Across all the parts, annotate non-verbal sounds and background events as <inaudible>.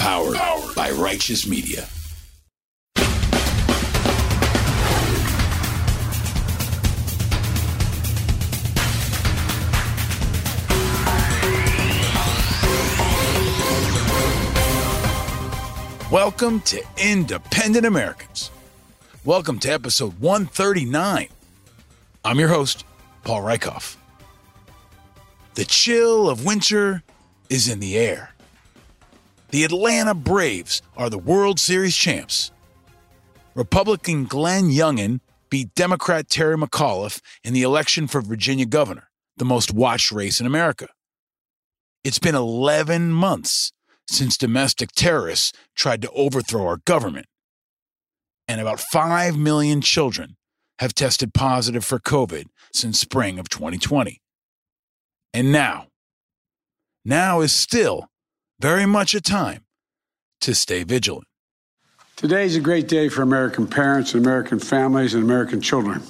Powered, by Righteous Media. Welcome to Independent Americans. Welcome to episode 139. I'm your host, Paul Rieckhoff. The chill of winter is in the air. The Atlanta Braves are the World Series champs. Republican Glenn Youngkin beat Democrat Terry McAuliffe in the election for Virginia governor, the most watched race in America. It's been 11 months since domestic terrorists tried to overthrow our government. And about 5 million children have tested positive for COVID since spring of 2020. And now, now is still very much a time to stay vigilant. Today is a great day for American parents and American families and American children.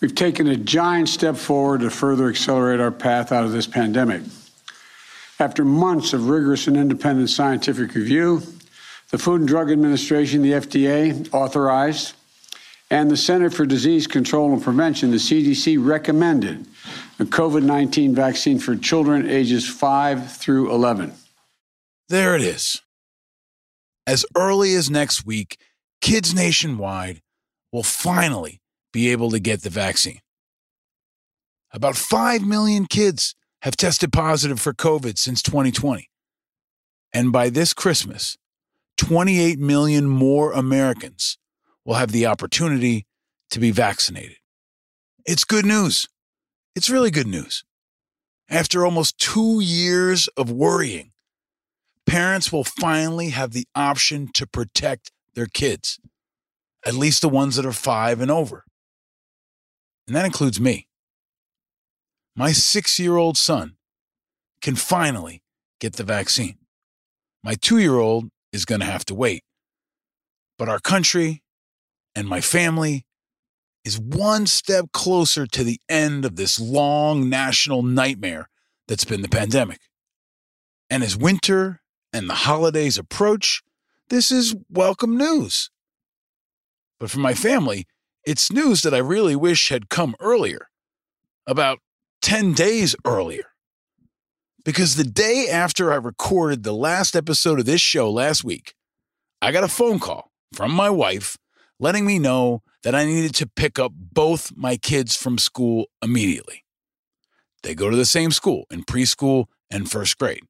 We've taken a giant step forward to further accelerate our path out of this pandemic. After months of rigorous and independent scientific review, the Food and Drug Administration, the FDA, authorized, and the Center for Disease Control and Prevention, the CDC, recommended a COVID 19 vaccine for children ages 5 through 11. There it is. As early as next week, kids nationwide will finally be able to get the vaccine. About 5 million kids have tested positive for COVID since 2020. And by this Christmas, 28 million more Americans will have the opportunity to be vaccinated. It's good news. It's really good news. After almost two years of worrying, parents will finally have the option to protect their kids, at least the ones that are five and over. And that includes me. My six year old son can finally get the vaccine. My two year old is going to have to wait. But our country and my family is one step closer to the end of this long national nightmare that's been the pandemic. And as winter and the holidays approach, this is welcome news. But for my family, it's news that I really wish had come earlier, about 10 days earlier. Because the day after I recorded the last episode of this show last week, I got a phone call from my wife letting me know that I needed to pick up both my kids from school immediately. They go to the same school in preschool and first grade.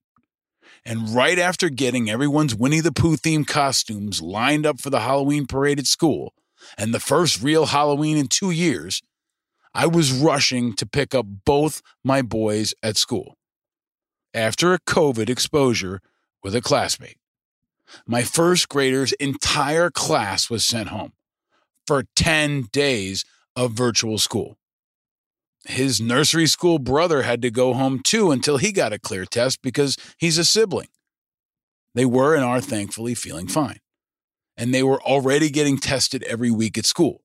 And right after getting everyone's Winnie the Pooh themed costumes lined up for the Halloween parade at school, and the first real Halloween in two years, I was rushing to pick up both my boys at school. After a COVID exposure with a classmate, my first grader's entire class was sent home for 10 days of virtual school. His nursery school brother had to go home too until he got a clear test because he's a sibling. They were and are thankfully feeling fine. And they were already getting tested every week at school.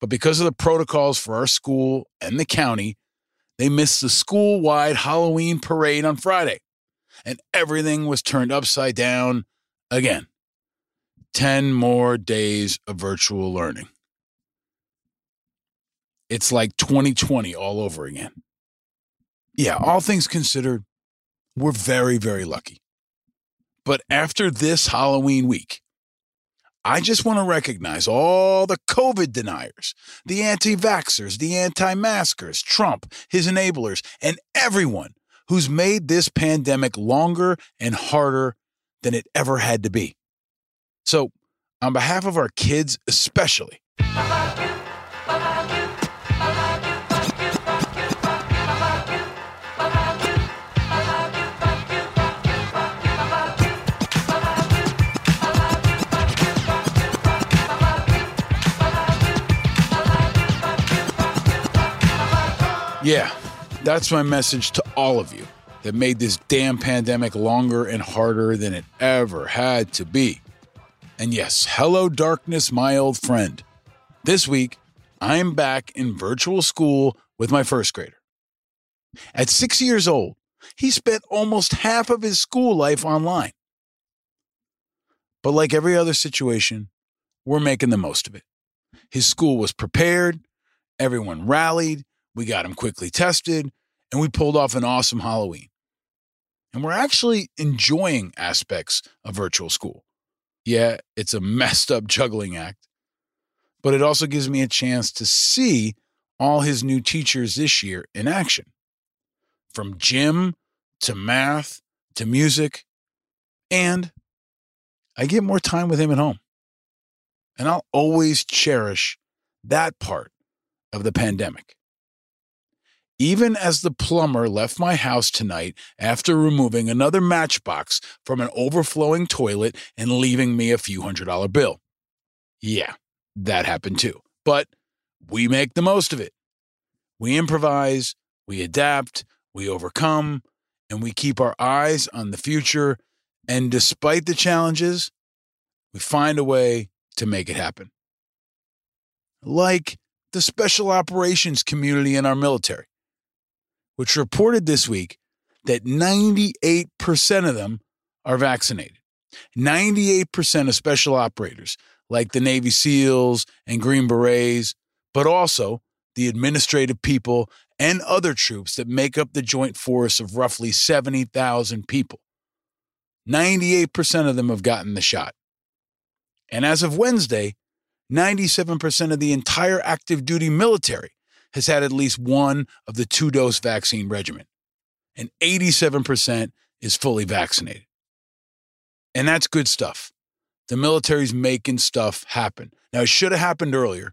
But because of the protocols for our school and the county, they missed the school wide Halloween parade on Friday. And everything was turned upside down again. 10 more days of virtual learning. It's like 2020 all over again. Yeah, all things considered, we're very, very lucky. But after this Halloween week, I just want to recognize all the COVID deniers, the anti vaxxers, the anti maskers, Trump, his enablers, and everyone who's made this pandemic longer and harder than it ever had to be. So, on behalf of our kids, especially, Yeah, that's my message to all of you that made this damn pandemic longer and harder than it ever had to be. And yes, hello, darkness, my old friend. This week, I'm back in virtual school with my first grader. At six years old, he spent almost half of his school life online. But like every other situation, we're making the most of it. His school was prepared, everyone rallied, we got him quickly tested, and we pulled off an awesome Halloween. And we're actually enjoying aspects of virtual school. Yeah, it's a <laughs> messed up juggling act, but it also gives me a chance to see all his new teachers this year in action. From gym to math to music, and I get more time with him at home. And I'll always cherish that part of the pandemic. Even as the plumber left my house tonight after removing another matchbox from an overflowing toilet and leaving me a few hundred dollar bill. Yeah, that happened too. But we make the most of it. We improvise, we adapt, we overcome, and we keep our eyes on the future. And despite the challenges, we find a way to make it happen. Like the special operations community in our military, which reported this week that 98% of them are vaccinated. 98% of special operators, like the Navy SEALs and Green Berets, but also the administrative people and other troops that make up the joint force of roughly 70,000 people. 98% of them have gotten the shot. And as of Wednesday, 97% of the entire active duty military has had at least one of the two dose vaccine regimen, and 87% is fully vaccinated. And that's good stuff. The military's making stuff happen. Now, it should have happened earlier,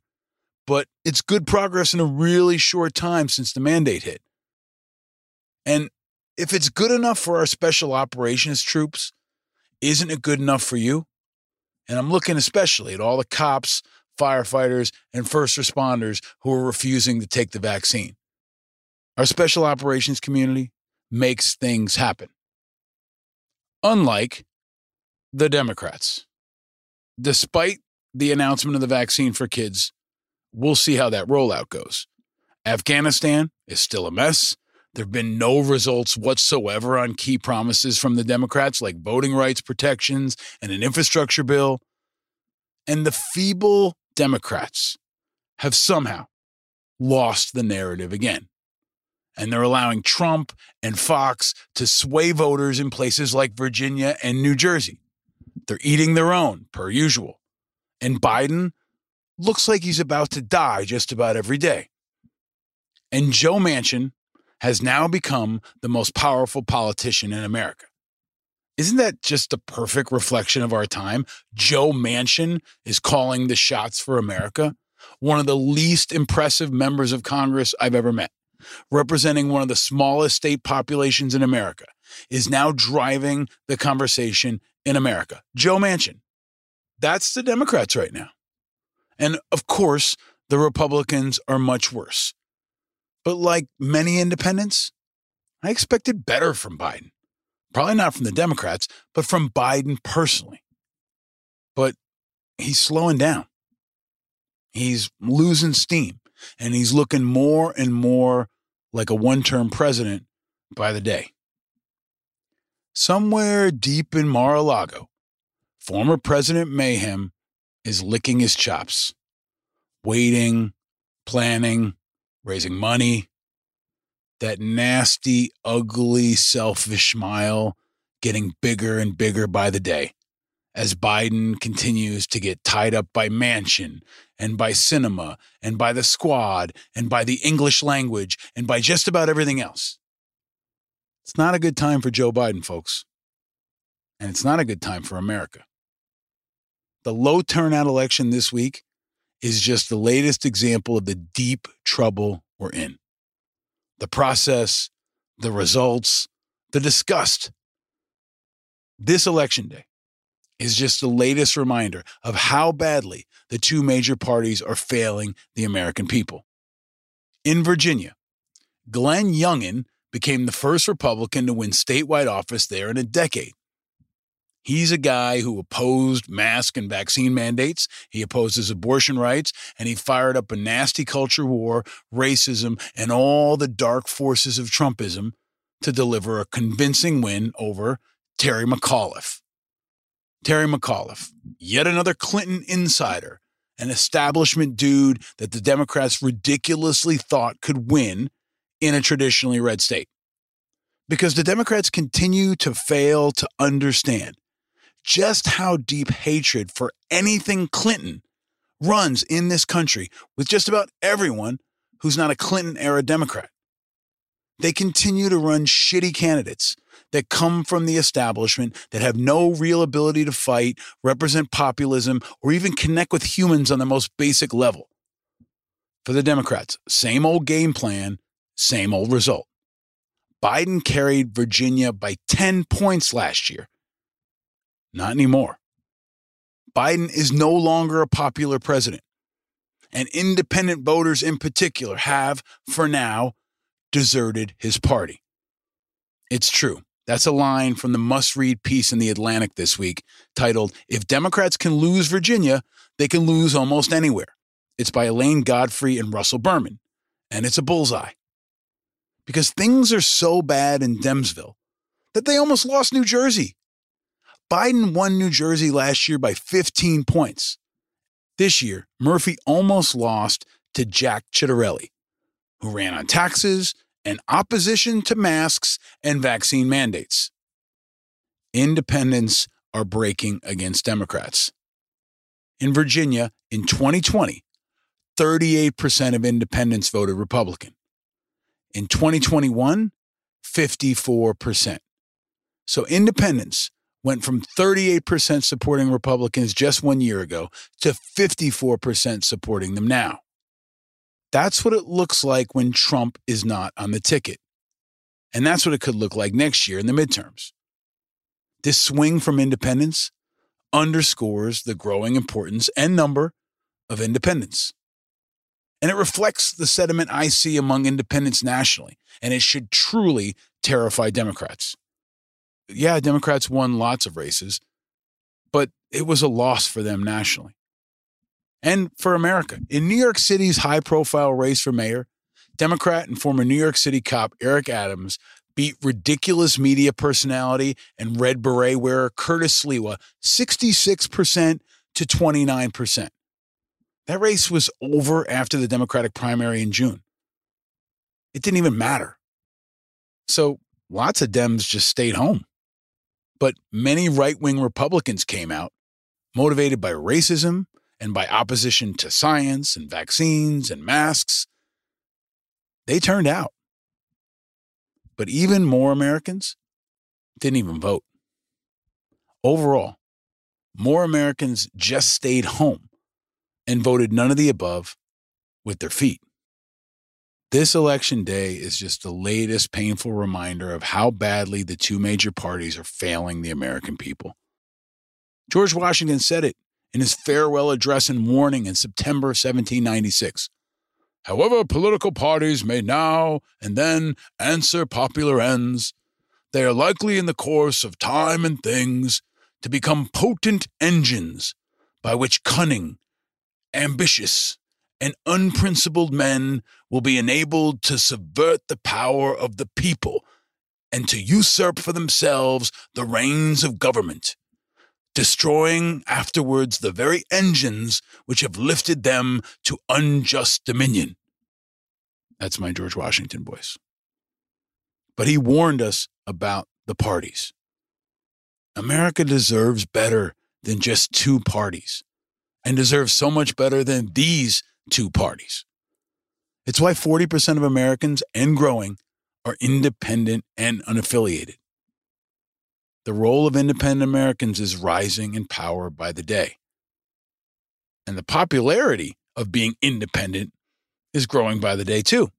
but it's good progress in a really short time since the mandate hit. And if it's good enough for our special operations troops, isn't it good enough for you? And I'm looking especially at all the cops, firefighters, and first responders who are refusing to take the vaccine. Our special operations community makes things happen. Unlike the Democrats. Despite the announcement of the vaccine for kids, we'll see how that rollout goes. Afghanistan is still a mess. There have been no results whatsoever on key promises from the Democrats, like voting rights protections and an infrastructure bill. And the feeble Democrats have somehow lost the narrative again. And they're allowing Trump and Fox to sway voters in places like Virginia and New Jersey. They're eating their own, per usual. And Biden looks like he's about to die just about every day. And Joe Manchin has now become the most powerful politician in America. Isn't that just a perfect reflection of our time? Joe Manchin is calling the shots for America, one of the least impressive members of Congress I've ever met, representing one of the smallest state populations in America, is now driving the conversation in America. Joe Manchin. That's the Democrats right now. And of course, the Republicans are much worse. But like many independents, I expected better from Biden. Probably not from the Democrats, but from Biden personally. But he's slowing down. He's losing steam and he's looking more and more like a one term president by the day. Somewhere deep in Mar a Lago, former President Mayhem is licking his chops, waiting, planning, raising money, that nasty, ugly, selfish smile getting bigger and bigger by the day as Biden continues to get tied up by Manchin and by Sinema and by the squad and by the English language and by just about everything else. It's not a good time for Joe Biden, folks. And it's not a good time for America. The low turnout election this week is just the latest example of the deep trouble we're in. The process, the results, the disgust. This election day is just the latest reminder of how badly the two major parties are failing the American people. In Virginia, Glenn Youngkin became the first Republican to win statewide office there in a decade. He's a guy who opposed mask and vaccine mandates. He opposes abortion rights, and he fired up a nasty culture war, racism, and all the dark forces of Trumpism to deliver a convincing win over Terry McAuliffe. Terry McAuliffe, yet another Clinton insider, an establishment dude that the Democrats ridiculously thought could win in a traditionally red state. Because the Democrats continue to fail to understand just how deep hatred for anything Clinton runs in this country with just about everyone who's not a Clinton era Democrat. They continue to run shitty candidates that come from the establishment that have no real ability to fight, represent populism, or even connect with humans on the most basic level. For the Democrats, same old game plan, same old result. Biden carried Virginia by 10 points last year not anymore. Biden is no longer a popular president. And independent voters in particular have, for now, deserted his party. It's true. That's a line from the must read piece in The Atlantic this week titled, If Democrats Can Lose Virginia, They Can Lose Almost Anywhere. It's by Elaine Godfrey and Russell Berman, and it's a bullseye. Because things are so bad in Demsville that they almost lost New Jersey. Biden won New Jersey last year by 15 points. This year, Murphy almost lost to Jack Ciattarelli, who ran on taxes and opposition to masks and vaccine mandates. Independents are breaking against Democrats. In Virginia, in 2020, 38% of independents voted Republican. In 2021, 54%. So independents went from 38% supporting Republicans just one year ago to 54% supporting them now. That's what it looks like when Trump is not on the ticket. And that's what it could look like next year in the midterms. This swing from independents underscores the growing importance and number of independents. And it reflects the sentiment I see among independents nationally, and it should truly terrify Democrats yeah, Democrats won lots of races, but it was a loss for them nationally and for America. In New York City's high profile race for mayor, Democrat and former New York City cop Eric Adams beat ridiculous media personality and red beret wearer Curtis Sliwa 66% to 29%. That race was over after the Democratic primary in June. It didn't even matter. So lots of Dems just stayed home. But many right wing Republicans came out motivated by racism and by opposition to science and vaccines and masks. They turned out. But even more Americans didn't even vote. Overall, more Americans just stayed home and voted none of the above with their feet. This election day is just the latest painful reminder of how badly the two major parties are failing the American people. George Washington said it in his farewell address and warning in September 1796. However, political parties may now and then answer popular ends, they are likely in the course of time and things to become potent engines by which cunning, ambitious, and unprincipled men will be enabled to subvert the power of the people and to usurp for themselves the reins of government, destroying afterwards the very engines which have lifted them to unjust dominion. That's my George Washington voice. But he warned us about the parties. America deserves better than just two parties and deserves so much better than these two parties. It's why 40% of Americans and growing are independent and unaffiliated. The role of independent Americans is rising in power by the day. And the popularity of being independent is growing by the day, too.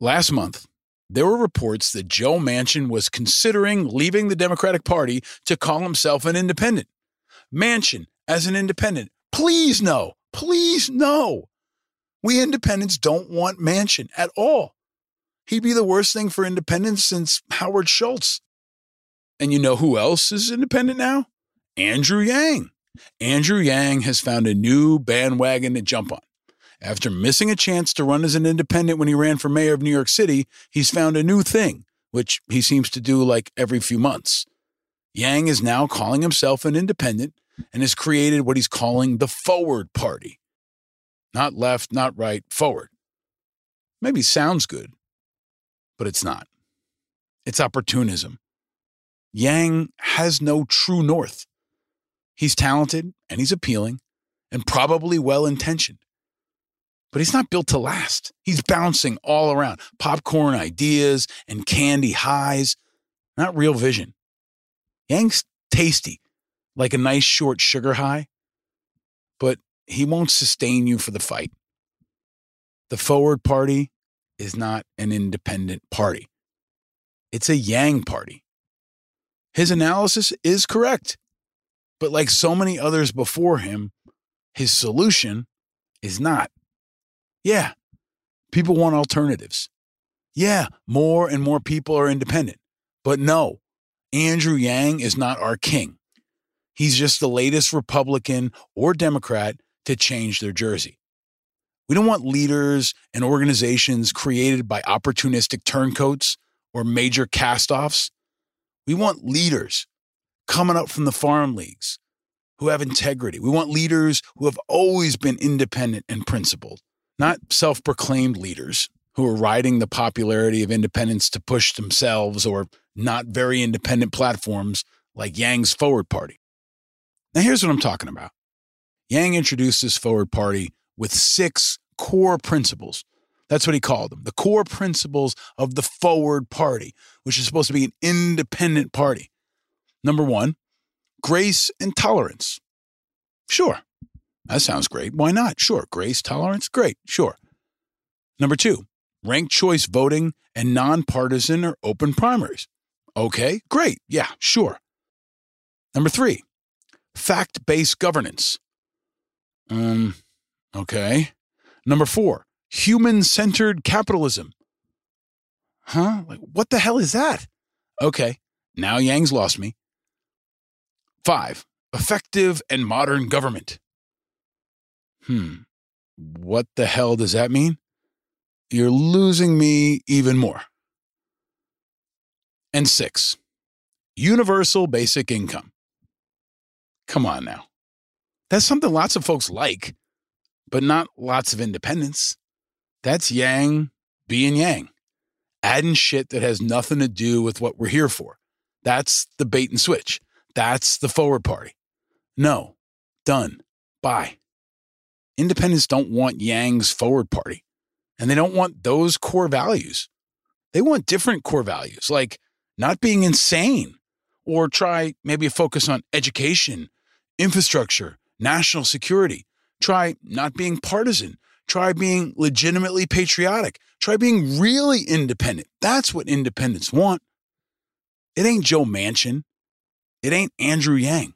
Last month, there were reports that Joe Manchin was considering leaving the Democratic Party to call himself an independent. Manchin, as an independent, please no. Please, no. We independents don't want Manchin at all. he'd be the worst thing for independence since Howard Schultz. And you know who else is independent now? Andrew Yang. Andrew Yang has found a new bandwagon to jump on. After missing a chance to run as an independent when he ran for mayor of New York City, he's found a new thing, which he seems to do like every few months. Yang is now calling himself an independent and has created what he's calling the Forward Party. Not left, not right, forward. Maybe sounds good, but it's not. It's opportunism. Yang has no true north. He's talented and he's appealing and probably well intentioned. But he's not built to last. He's bouncing all around popcorn ideas and candy highs, not real vision. Yang's tasty, like a nice short sugar high, but he won't sustain you for the fight. The forward party is not an independent party, it's a Yang party. His analysis is correct. But like so many others before him, his solution is not. Yeah, people want alternatives. Yeah, more and more people are independent. But no, Andrew Yang is not our king. He's just the latest Republican or Democrat to change their jersey. We don't want leaders and organizations created by opportunistic turncoats or major castoffs. We want leaders coming up from the farm leagues who have integrity. We want leaders who have always been independent and principled, not self proclaimed leaders who are riding the popularity of independence to push themselves or not very independent platforms like Yang's Forward Party. Now, here's what I'm talking about Yang introduced this Forward Party with six core principles. That's what he called them the core principles of the Forward Party, which is supposed to be an independent party. Number one, grace and tolerance. Sure. That sounds great. Why not? Sure. Grace, tolerance, great. Sure. Number two, ranked choice voting and nonpartisan or open primaries. Okay, great. Yeah, sure. Number three, fact based governance. Um, okay. Number four, human centered capitalism. Huh? Like, what the hell is that? Okay, now Yang's lost me. Five, effective and modern government. Hmm, what the hell does that mean? You're losing me even more. And six, universal basic income. Come on now. That's something lots of folks like, but not lots of independence. That's Yang being Yang, adding shit that has nothing to do with what we're here for. That's the bait and switch. That's the forward party. No, done. Bye. Independents don't want Yang's forward party, and they don't want those core values. They want different core values, like not being insane, or try maybe a focus on education, infrastructure, national security. Try not being partisan. Try being legitimately patriotic. Try being really independent. That's what independents want. It ain't Joe Manchin. It ain't Andrew Yang.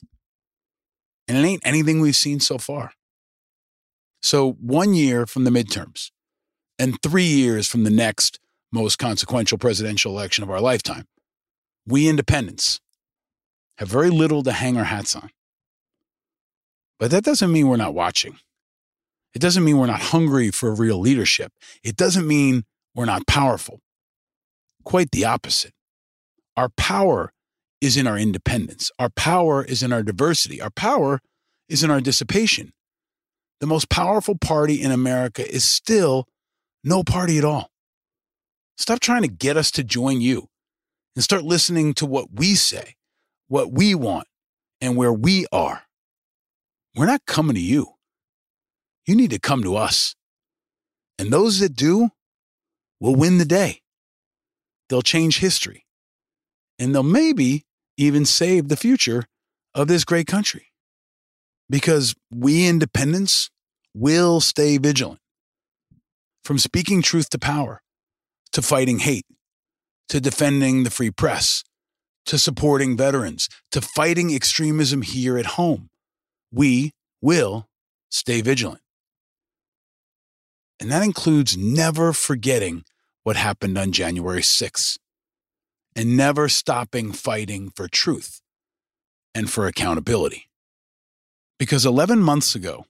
And it ain't anything we've seen so far. So, one year from the midterms and three years from the next most consequential presidential election of our lifetime, we independents have very little to hang our hats on. But that doesn't mean we're not watching. It doesn't mean we're not hungry for real leadership. It doesn't mean we're not powerful. Quite the opposite. Our power is in our independence. Our power is in our diversity. Our power is in our dissipation. The most powerful party in America is still no party at all. Stop trying to get us to join you and start listening to what we say, what we want, and where we are. We're not coming to you. You need to come to us. And those that do will win the day. They'll change history. And they'll maybe even save the future of this great country. Because we independents will stay vigilant. From speaking truth to power, to fighting hate, to defending the free press, to supporting veterans, to fighting extremism here at home, we will stay vigilant. And that includes never forgetting what happened on January 6th and never stopping fighting for truth and for accountability. Because 11 months ago,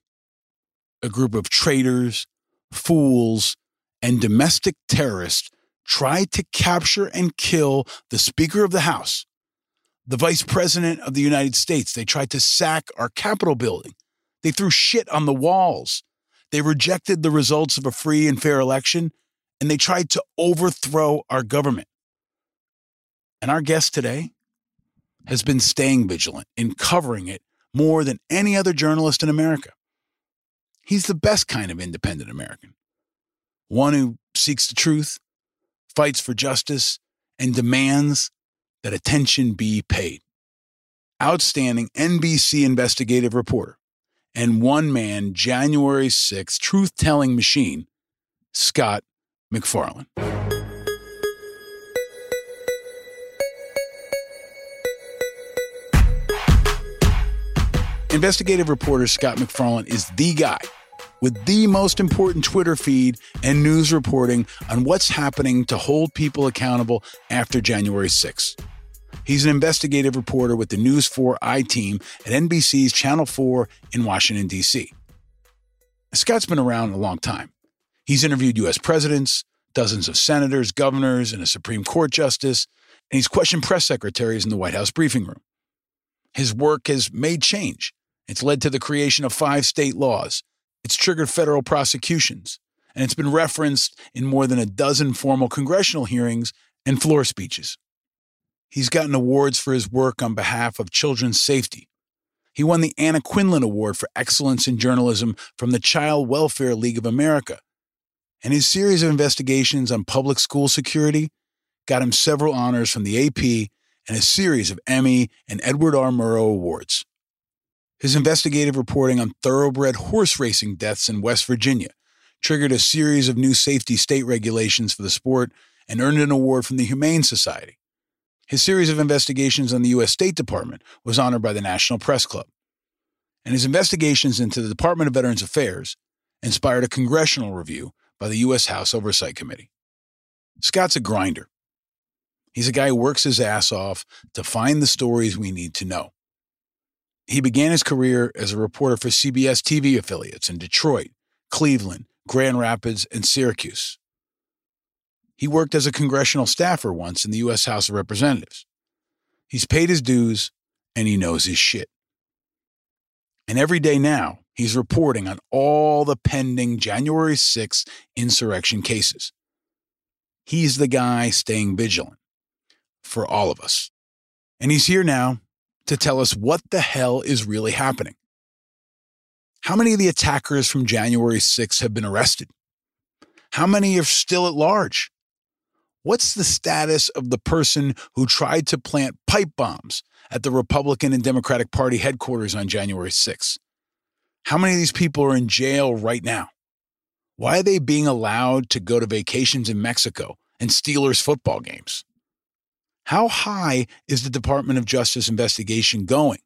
a group of traitors, fools, and domestic terrorists tried to capture and kill the Speaker of the House, the Vice President of the United States. They tried to sack our Capitol building. They threw shit on the walls. They rejected the results of a free and fair election, and they tried to overthrow our government. And our guest today has been staying vigilant in covering it more than any other journalist in America. He's the best kind of independent American, one who seeks the truth, fights for justice, and demands that attention be paid. Outstanding NBC investigative reporter and one man January 6 truth telling machine, Scott MacFarlane. Investigative reporter Scott MacFarlane is the guy with the most important Twitter feed and news reporting on what's happening to hold people accountable after January 6th. He's an investigative reporter with the News 4 I team at NBC's Channel 4 in Washington, D.C. Scott's been around a long time. He's interviewed U.S. presidents, dozens of senators, governors, and a Supreme Court justice, and he's questioned press secretaries in the White House briefing room. His work has made change it's led to the creation of five state laws. It's triggered federal prosecutions. And it's been referenced in more than a dozen formal congressional hearings and floor speeches. He's gotten awards for his work on behalf of children's safety. He won the Anna Quindlen Award for Excellence in Journalism from the Child Welfare League of America. And his series of investigations on public school security got him several honors from the AP and a series of Emmy and Edward R. Murrow Awards. His investigative reporting on thoroughbred horse racing deaths in West Virginia triggered a series of new safety state regulations for the sport and earned an award from the Humane Society. His series of investigations on the U.S. State Department was honored by the National Press Club. And his investigations into the Department of Veterans Affairs inspired a congressional review by the U.S. House Oversight Committee. Scott's a grinder. He's a guy who works his ass off to find the stories we need to know. He began his career as a reporter for CBS TV affiliates in Detroit, Cleveland, Grand Rapids, and Syracuse. He worked as a congressional staffer once in the U.S. House of Representatives. He's paid his dues and he knows his shit. And every day now, he's reporting on all the pending January 6th insurrection cases. He's the guy staying vigilant for all of us. And he's here now to tell us what the hell is really happening. How many of the attackers from January 6 have been arrested? How many are still at large? What's the status of the person who tried to plant pipe bombs at the Republican and Democratic Party headquarters on January 6? How many of these people are in jail right now? Why are they being allowed to go to vacations in Mexico and Steelers football games? How high is the Department of Justice investigation going?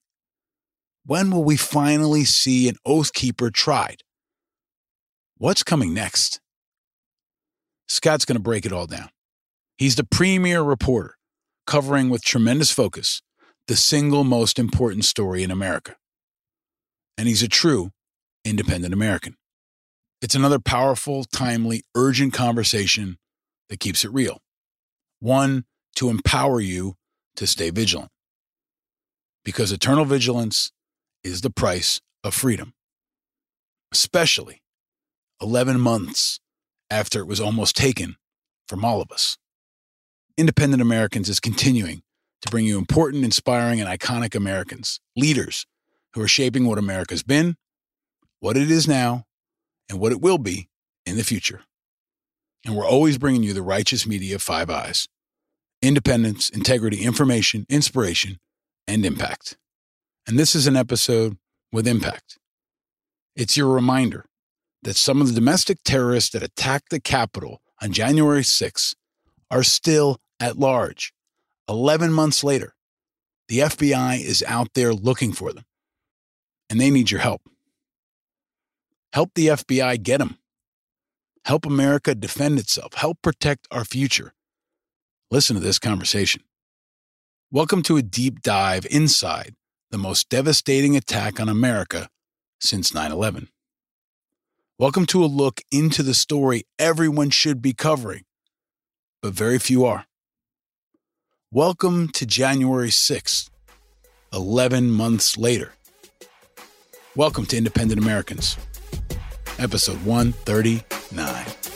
When will we finally see an oath keeper tried? What's coming next? Scott's going to break it all down. He's the premier reporter, covering with tremendous focus the single most important story in America. And he's a true independent American. It's another powerful, timely, urgent conversation that keeps it real. One to empower you to stay vigilant. Because eternal vigilance is the price of freedom, especially 11 months after it was almost taken from all of us. Independent Americans is continuing to bring you important, inspiring, and iconic Americans, leaders who are shaping what America's been, what it is now, and what it will be in the future. And we're always bringing you the righteous media Five Eyes independence, integrity, information, inspiration, and impact. And this is an episode with impact. It's your reminder that some of the domestic terrorists that attacked the Capitol on January 6 are still at large. 11 months later, the FBI is out there looking for them, and they need your help. Help the FBI get them. help America defend itself, help protect our future. Listen to this conversation. Welcome to a deep dive inside the most devastating attack on America since 9 11. Welcome to a look into the story everyone should be covering, but very few are. Welcome to January 6th, 11 months later. Welcome to Independent Americans, episode 139.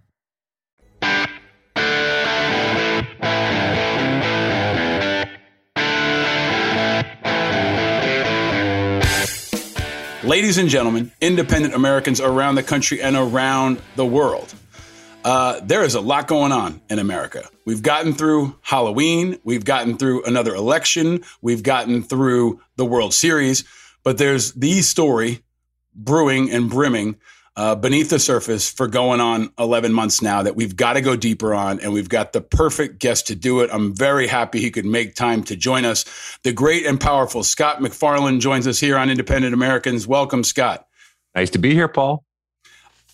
Ladies and gentlemen, independent Americans around the country and around the world. Uh, there is a lot going on in America. We've gotten through Halloween, we've gotten through another election, we've gotten through the World Series, but there's the story brewing and brimming uh, beneath the surface for going on 11 months now that we've got to go deeper on, and we've got the perfect guest to do it. I'm very happy he could make time to join us. The great and powerful Scott MacFarlane joins us here on Independent Americans. Welcome, Scott. Nice to be here, Paul.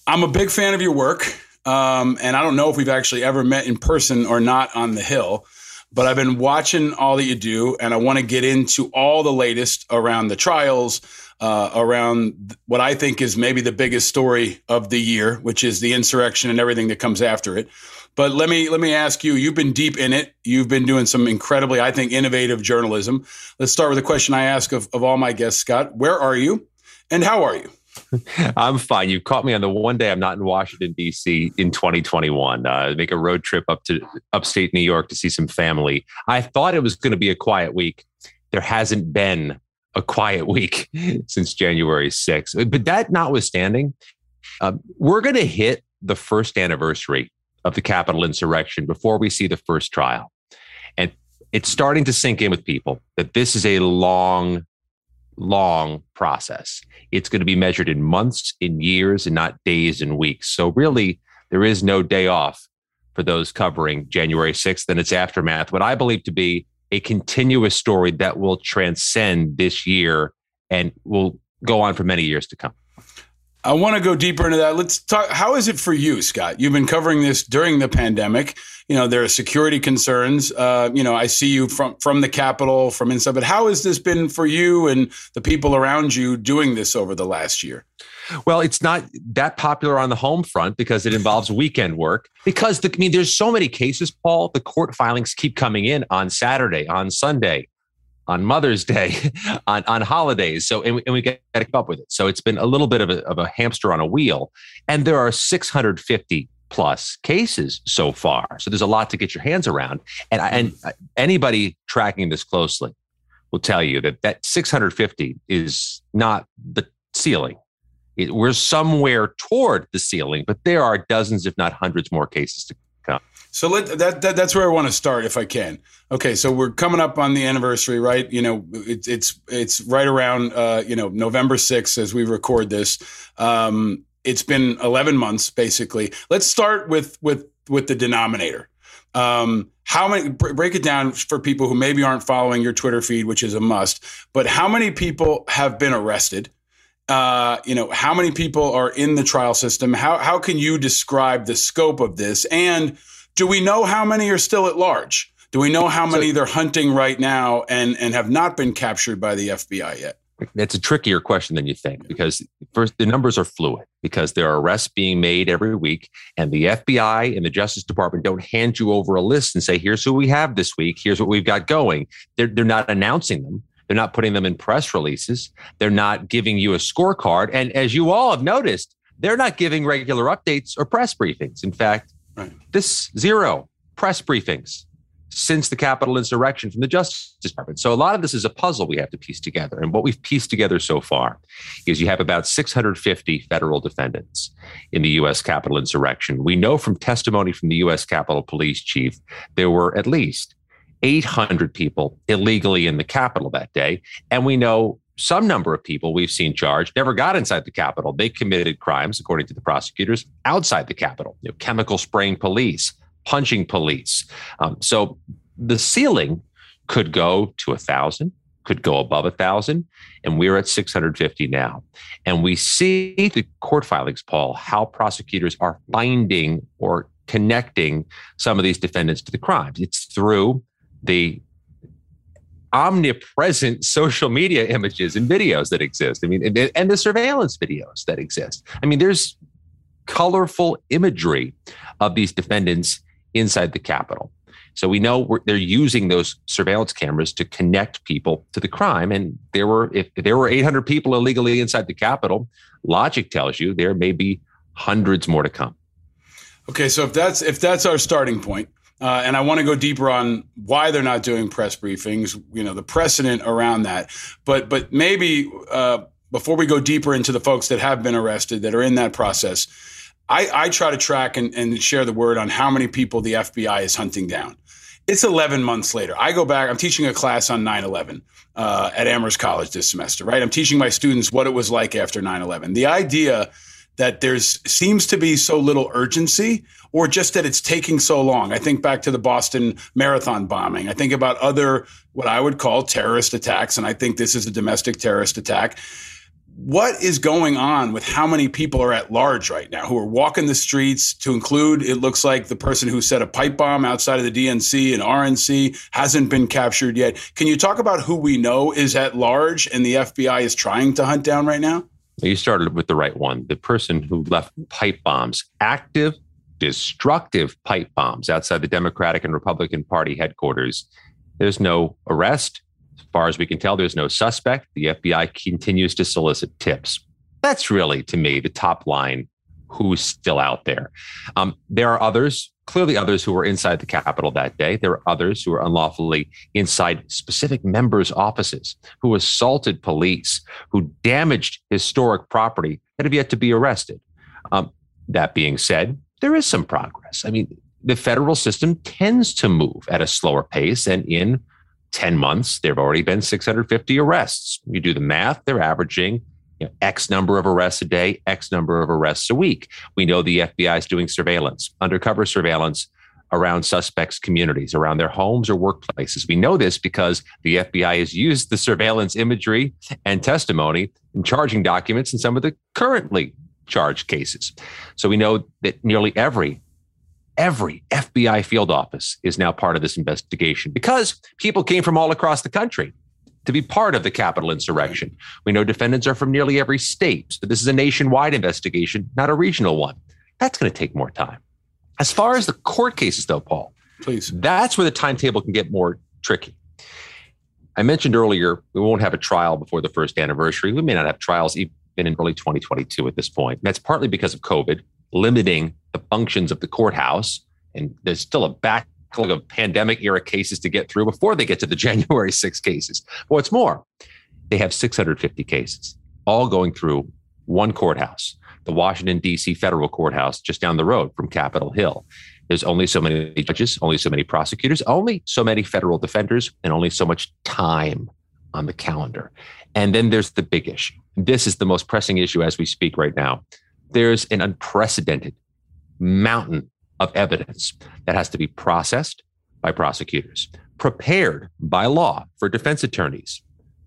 I'm a big fan of your work, um, and I don't know if we've actually ever met in person or not on the Hill. But I've been watching all that you do, and I want to get into all the latest around the trials, uh, around what I think is maybe the biggest story of the year, which is the insurrection and everything that comes after it. But let me let me ask you: You've been deep in it. You've been doing some incredibly, I think, innovative journalism. Let's start with a question I ask of, of all my guests, Scott. Where are you, and how are you? <laughs> I'm fine. You caught me on the one day I'm not in Washington D.C. in 2021. Uh, make a road trip up to upstate New York to see some family. I thought it was going to be a quiet week. There hasn't been a quiet week <laughs> since January 6th. But that notwithstanding, um, we're going to hit the first anniversary of the Capitol insurrection before we see the first trial. And it's starting to sink in with people that this is a long, long process. It's going to be measured in months, in years, and not days and weeks. So, really, there is no day off for those covering January 6th and its aftermath, what I believe to be a continuous story that will transcend this year and will go on for many years to come. I want to go deeper into that. Let's talk. How is it for you, Scott? You've been covering this during the pandemic. You know, there are security concerns. Uh, you know, I see you from from the Capitol, from inside. But how has this been for you and the people around you doing this over the last year? Well, it's not that popular on the home front because it involves weekend work. Because the, I mean, there's so many cases, Paul. The court filings keep coming in on Saturday, on Sunday, on Mother's Day, <laughs> on, on holidays. So, and we, and we got to keep up with it. So it's been a little bit of a, of a hamster on a wheel. And there are 650 plus cases so far. So there's a lot to get your hands around. And, and anybody tracking this closely will tell you that that 650 is not the ceiling. It, we're somewhere toward the ceiling, but there are dozens, if not hundreds, more cases to. So let, that, that that's where I want to start, if I can. Okay, so we're coming up on the anniversary, right? You know, it, it's it's right around uh, you know November sixth as we record this. Um, it's been eleven months basically. Let's start with with with the denominator. Um, how many break it down for people who maybe aren't following your Twitter feed, which is a must. But how many people have been arrested? uh, you know, how many people are in the trial system? How, how can you describe the scope of this? And do we know how many are still at large? Do we know how many so, they're hunting right now and, and have not been captured by the FBI yet? It's a trickier question than you think because first the numbers are fluid because there are arrests being made every week and the FBI and the Justice Department don't hand you over a list and say here's who we have this week here's what we've got going they're, they're not announcing them they're not putting them in press releases. They're not giving you a scorecard. And as you all have noticed, they're not giving regular updates or press briefings. In fact, right. this zero press briefings since the Capitol insurrection from the Justice Department. So a lot of this is a puzzle we have to piece together. And what we've pieced together so far is you have about 650 federal defendants in the U.S. Capitol insurrection. We know from testimony from the U.S. Capitol Police Chief there were at least 800 people illegally in the Capitol that day. And we know some number of people we've seen charged never got inside the Capitol. They committed crimes, according to the prosecutors, outside the Capitol, you know, chemical spraying police, punching police. Um, so the ceiling could go to a thousand, could go above a thousand, and we're at 650 now. And we see the court filings, Paul, how prosecutors are finding or connecting some of these defendants to the crimes. It's through the omnipresent social media images and videos that exist. I mean, and, and the surveillance videos that exist. I mean, there's colorful imagery of these defendants inside the Capitol. So we know they're using those surveillance cameras to connect people to the crime. And there were, if, there were 800 people illegally inside the Capitol, logic tells you there may be hundreds more to come. Okay, so if that's if that's our starting point, uh, and I want to go deeper on why they're not doing press briefings, you know, the precedent around that. But but maybe uh, before we go deeper into the folks that have been arrested that are in that process, I, I try to track and, and share the word on how many people the FBI is hunting down. It's 11 months later. I go back, I'm teaching a class on 9 11 uh, at Amherst College this semester, right? I'm teaching my students what it was like after 9 11. The idea that there's seems to be so little urgency or just that it's taking so long. I think back to the Boston Marathon bombing. I think about other what I would call terrorist attacks and I think this is a domestic terrorist attack. What is going on with how many people are at large right now who are walking the streets to include it looks like the person who set a pipe bomb outside of the DNC and RNC hasn't been captured yet. Can you talk about who we know is at large and the FBI is trying to hunt down right now? You started with the right one. The person who left pipe bombs, active, destructive pipe bombs outside the Democratic and Republican Party headquarters. There's no arrest. As far as we can tell, there's no suspect. The FBI continues to solicit tips. That's really, to me, the top line who's still out there. Um, there are others clearly others who were inside the Capitol that day. There were others who were unlawfully inside specific members' offices, who assaulted police, who damaged historic property that have yet to be arrested. Um, that being said, there is some progress. I mean, the federal system tends to move at a slower pace, and in 10 months, there have already been 650 arrests. You do the math, they're averaging you know, X number of arrests a day, X number of arrests a week. We know the FBI is doing surveillance, undercover surveillance around suspects' communities, around their homes or workplaces. We know this because the FBI has used the surveillance imagery and testimony in charging documents in some of the currently charged cases. So we know that nearly every every FBI field office is now part of this investigation because people came from all across the country to be part of the Capitol insurrection. We know defendants are from nearly every state. So this is a nationwide investigation, not a regional one. That's going to take more time. As far as the court cases, though, Paul, please, that's where the timetable can get more tricky. I mentioned earlier we won't have a trial before the first anniversary. We may not have trials even in early 2022 at this point. That's partly because of COVID limiting the functions of the courthouse, and there's still a back of pandemic era cases to get through before they get to the <laughs> January 6 cases. What's more, they have 650 cases, all going through one courthouse, the Washington, D.C. federal courthouse just down the road from Capitol Hill. There's only so many judges, only so many prosecutors, only so many federal defenders, and only so much time on the calendar. And then there's the big issue. This is the most pressing issue as we speak right now. There's an unprecedented mountain of evidence that has to be processed by prosecutors, prepared by law for defense attorneys,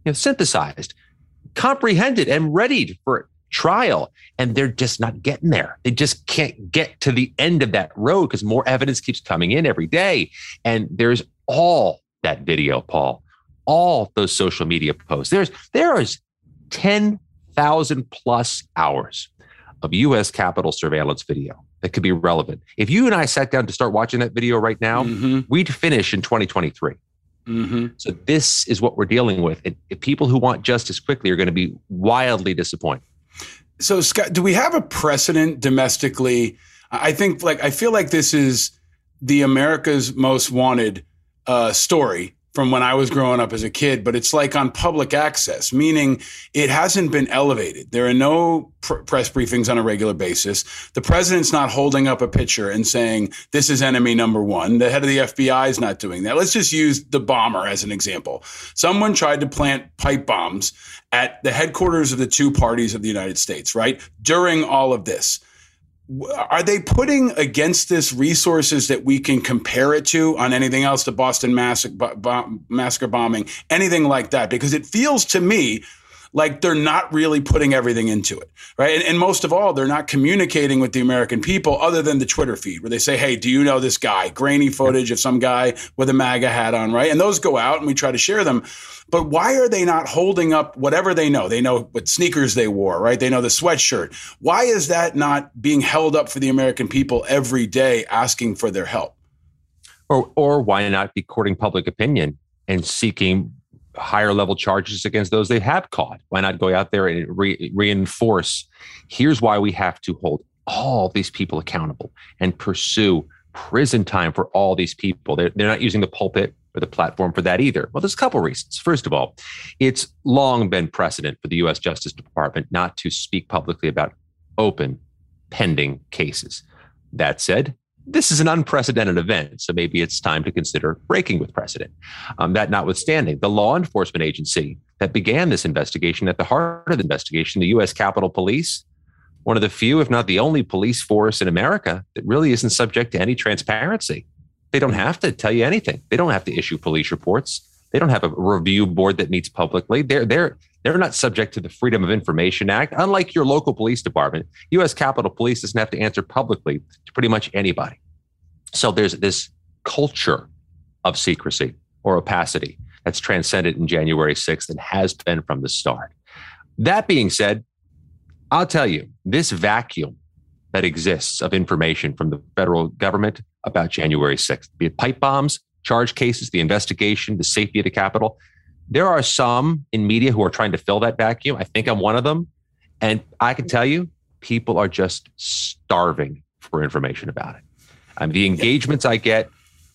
you know, synthesized, comprehended, and readied for trial. And they're just not getting there. They just can't get to the end of that road because more evidence keeps coming in every day. And there's all that video, Paul, all those social media posts. There's there is 10,000 plus hours of US Capitol surveillance video that could be relevant. If you and I sat down to start watching that video right now, mm-hmm. we'd finish in 2023. Mm-hmm. So this is what we're dealing with. And people who want justice quickly are going to be wildly disappointed. So Scott, do we have a precedent domestically? I think like I feel like this is the America's most wanted uh, story from when I was growing up as a kid, but it's like on public access, meaning it hasn't been elevated. There are no pr- press briefings on a regular basis. The president's not holding up a picture and saying, this is enemy number one. The head of the FBI is not doing that. Let's just use the bomber as an example. Someone tried to plant pipe bombs at the headquarters of the two parties of the United States, right? During all of this are they putting against this resources that we can compare it to on anything else, the Boston massacre, uh, massacre bombing, anything like that? Because it feels to me like they're not really putting everything into it, right? And, and, most of all, they're not communicating with the American people other than the Twitter feed where they say, hey, do you know this guy? Grainy footage of some guy with a MAGA hat on, right? And those go out and we try to share them. But why are they not holding up whatever they know? They know what sneakers they wore, right? They know the sweatshirt. Why is that not being held up for the American people every day asking for their help? Or, or why not be courting public opinion and seeking higher level charges against those they have caught? Why not go out there and re- reinforce? Here's why we have to hold all these people accountable and pursue prison time for all these people. They're, they're not using the pulpit or the platform for that either. Well, there's a couple reasons. First of all, it's long been precedent for the U.S. Justice Department not to speak publicly about open, pending cases. That said, this is an unprecedented event, so maybe it's time to consider breaking with precedent. Um, that notwithstanding, the law enforcement agency that began this investigation, at the heart of the investigation, the U.S. Capitol Police, one of the few, if not the only police force in America that really isn't subject to any transparency. They don't have to tell you anything. They don't have to issue police reports. They don't have a review board that meets publicly. They're they're they're not subject to the Freedom of Information Act. Unlike your local police department, U.S. Capitol Police doesn't have to answer publicly to pretty much anybody. So there's this culture of secrecy or opacity that's transcended in January 6th and has been from the start. That being said, I'll tell you, this vacuum that exists of information from the federal government about January 6th, be it pipe bombs, charge cases, the investigation, the safety of the Capitol. There are some in media who are trying to fill that vacuum. I think I'm one of them. And I can tell you, people are just starving for information about it. The engagements I get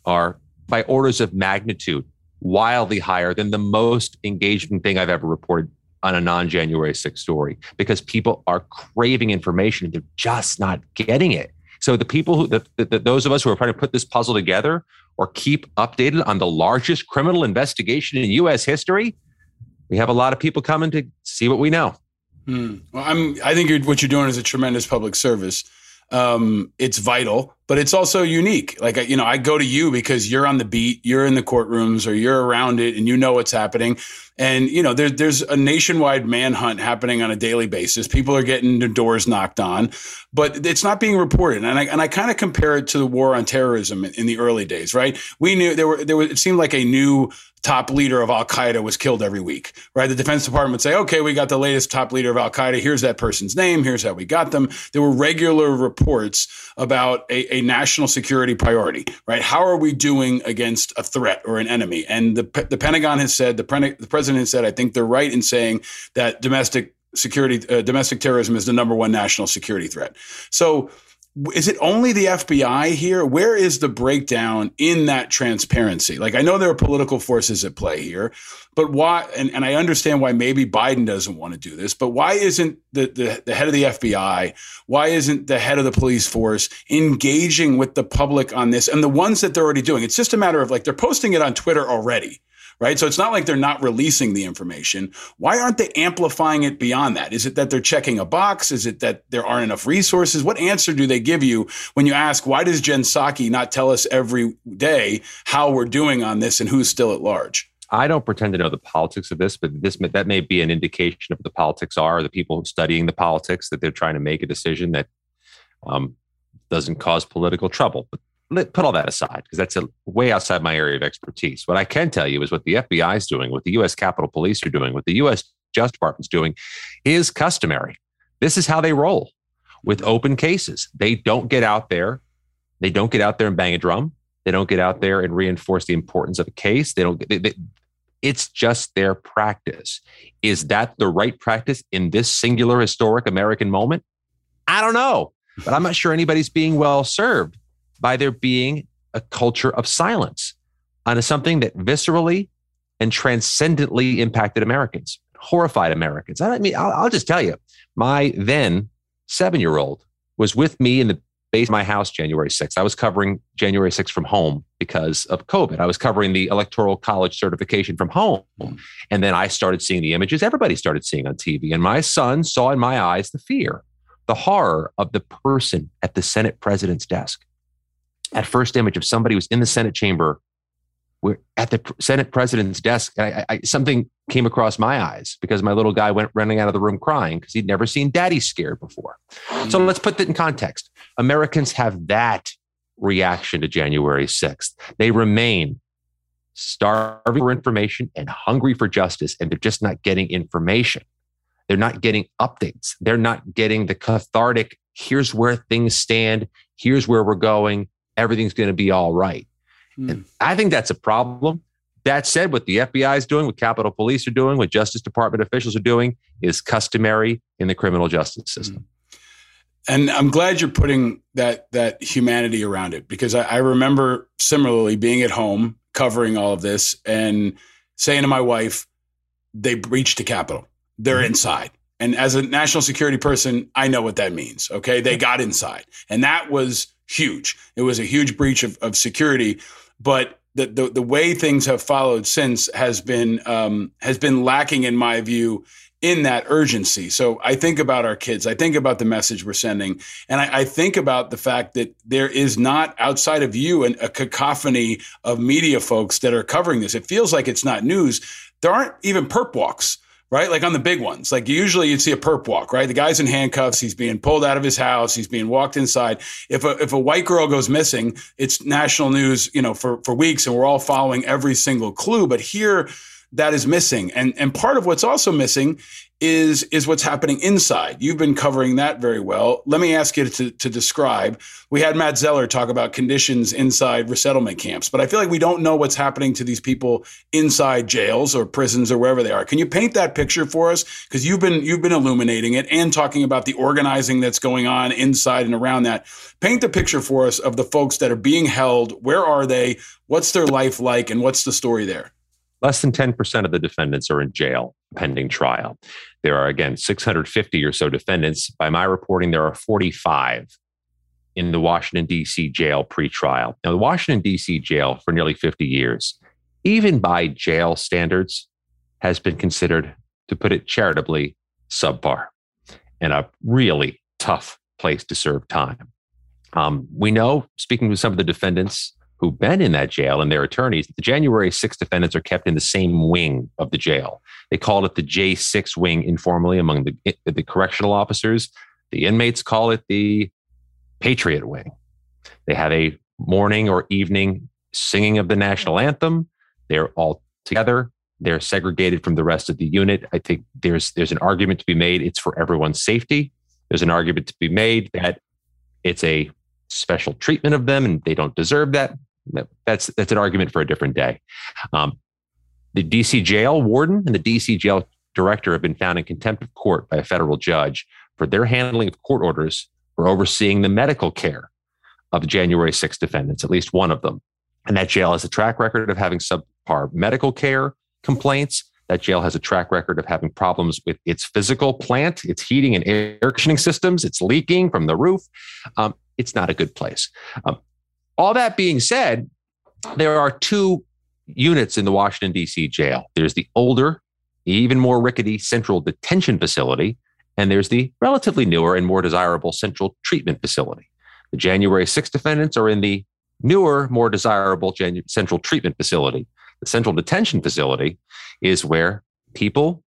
are by orders of magnitude wildly higher than the most engaging thing I've ever reported on a non January 6th story because people are craving information and they're just not getting it. So the people who, the, the, those of us who are trying to put this puzzle together or keep updated on the largest criminal investigation in U.S. history, we have a lot of people coming to see what we know. Hmm. Well, I'm. I think what you're doing is a tremendous public service. Um, it's vital, but it's also unique. Like you know, I go to you because you're on the beat, you're in the courtrooms, or you're around it, and you know what's happening. And you know, there, there's a nationwide manhunt happening on a daily basis. People are getting their doors knocked on, but it's not being reported. And I and I kind of compare it to the war on terrorism in, in the early days, right? We knew there were there was it seemed like a new top leader of Al Qaeda was killed every week, right? The Defense Department would say, okay, we got the latest top leader of Al Qaeda. Here's that person's name. Here's how we got them. There were regular reports about a, a national security priority, right? How are we doing against a threat or an enemy? And the, the Pentagon has said, the, pre- the president has said, I think they're right in saying that domestic security, uh, domestic terrorism is the number one national security threat. So is it only the FBI here? Where is the breakdown in that transparency? Like, I know there are political forces at play here, but why? And, and I understand why maybe Biden doesn't want to do this, but why isn't the, the, the head of the FBI, why isn't the head of the police force engaging with the public on this and the ones that they're already doing? It's just a matter of like they're posting it on Twitter already right? So it's not like they're not releasing the information. Why aren't they amplifying it beyond that? Is it that they're checking a box? Is it that there aren't enough resources? What answer do they give you when you ask, why does Jen Psaki not tell us every day how we're doing on this and who's still at large? I don't pretend to know the politics of this, but this that may be an indication of what the politics are. The people studying the politics that they're trying to make a decision that um, doesn't cause political trouble. But put all that aside because that's a, way outside my area of expertise. What I can tell you is what the FBI is doing, what the U.S. Capitol Police are doing, what the U.S. Justice Department is doing is customary. This is how they roll with open cases. They don't get out there. They don't get out there and bang a drum. They don't get out there and reinforce the importance of a case. They don't. They, they, it's just their practice. Is that the right practice in this singular historic American moment? I don't know, but I'm not sure anybody's being well served by there being a culture of silence. on something that viscerally and transcendently impacted Americans, horrified Americans. I mean, I'll, I'll just tell you, my then seven year old was with me in the base of my house January 6th. I was covering January 6th from home because of COVID. I was covering the electoral college certification from home. And then I started seeing the images everybody started seeing on TV. And my son saw in my eyes the fear, the horror of the person at the Senate president's desk. That first image of somebody who's in the Senate chamber we're at the Senate president's desk. I, I, something came across my eyes because my little guy went running out of the room crying because he'd never seen daddy scared before. Mm-hmm. So let's put that in context. Americans have that reaction to January 6th. They remain starving for information and hungry for justice, and they're just not getting information. They're not getting updates. They're not getting the cathartic, here's where things stand, here's where we're going, everything's going to be all right. Mm. And I think that's a problem. That said, what the FBI is doing, what Capitol Police are doing, what Justice Department officials are doing is customary in the criminal justice system. Mm. And I'm glad you're putting that that humanity around it because I, I remember similarly being at home covering all of this and saying to my wife, "They breached the Capitol. They're mm-hmm. inside." And as a national security person, I know what that means. Okay, they got inside, and that was huge. It was a huge breach of, of security. But the, the, the way things have followed since has been um, has been lacking in my view in that urgency. So I think about our kids. I think about the message we're sending, and I, I think about the fact that there is not outside of you an, a cacophony of media folks that are covering this. It feels like it's not news. There aren't even perp walks right? Like on the big ones. Like usually you'd see a perp walk, right? The guy's in handcuffs. He's being pulled out of his house. He's being walked inside. If a, if a white girl goes missing, it's national news, you know, for, for weeks and we're all following every single clue. But here, that is missing. And and part of what's also missing is is what's happening inside. You've been covering that very well. Let me ask you to, to describe. We had Matt Zeller talk about conditions inside resettlement camps, but I feel like we don't know what's happening to these people inside jails or prisons or wherever they are. Can you paint that picture for us? Because you've been you've been illuminating it and talking about the organizing that's going on inside and around that. Paint the picture for us of the folks that are being held. Where are they? What's their life like? And what's the story there? Less than 10% of the defendants are in jail pending trial. There are, again, 650 or so defendants. By my reporting, there are 45 in the Washington, D.C. jail pre-trial. Now, the Washington, D.C. jail for nearly 50 years, even by jail standards, has been considered, to put it charitably, subpar and a really tough place to serve time. Um, we know, speaking with some of the defendants, who've been in that jail and their attorneys, the January 6 defendants are kept in the same wing of the jail. They call it the J6 wing informally among the, eh, the correctional officers. The inmates call it the Patriot wing. They have a morning or evening singing of the national anthem. They're all together. They're segregated from the rest of the unit. I think there's there's an argument to be made. It's for everyone's safety. There's an argument to be made that it's a special treatment of them and they don't deserve that. That's that's an argument for a different day. Um, the DC jail warden and the DC jail director have been found in contempt of court by a federal judge for their handling of court orders for overseeing the medical care of the January 6 defendants, at least one of them. And that jail has a track record of having subpar medical care complaints. That jail has a track record of having problems with its physical plant, its heating and air conditioning systems. It's leaking from the roof. Um, it's not a good place. Um, all that being said, there are two units in the Washington, D.C. jail. There's the older, even more rickety central detention facility, and there's the relatively newer and more desirable central treatment facility. The January 6 defendants are in the newer, more desirable central treatment facility. The central detention facility is where people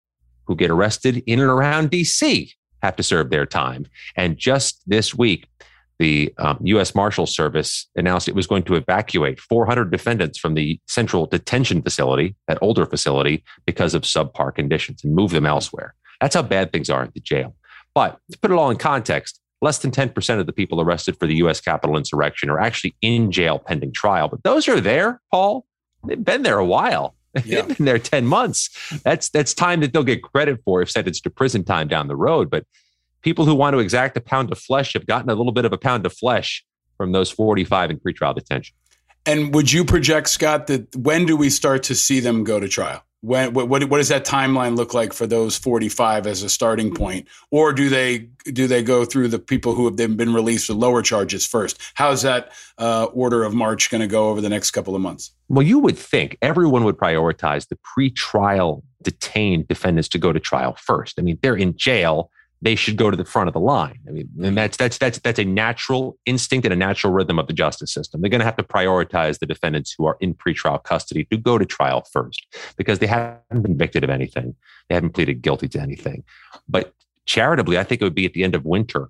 who get arrested in and around DC have to serve their time. And just this week, the um, U.S. Marshal Service announced it was going to evacuate 400 defendants from the central detention facility, that older facility, because of subpar conditions and move them elsewhere. That's how bad things are at the jail. But to put it all in context, less than 10% of the people arrested for the U.S. Capitol insurrection are actually in jail pending trial. But those are there, Paul. They've been there a while. <laughs> Yeah. They've been there 10 months. That's that's time that they'll get credit for if sentenced to prison time down the road. But people who want to exact a pound of flesh have gotten a little bit of a pound of flesh from those 45 in pretrial detention. And would you project, Scott, that when do we start to see them go to trial? When, what, what does that timeline look like for those 45 as a starting point? Or do they do they go through the people who have been released with lower charges first? How's that uh, order of march going to go over the next couple of months? Well, you would think everyone would prioritize the pre-trial detained defendants to go to trial first. I mean, they're in jail they should go to the front of the line. I mean, and that's that's that's that's a natural instinct and a natural rhythm of the justice system. They're going to have to prioritize the defendants who are in pretrial custody to go to trial first because they haven't been convicted of anything. They haven't pleaded guilty to anything. But charitably, I think it would be at the end of winter.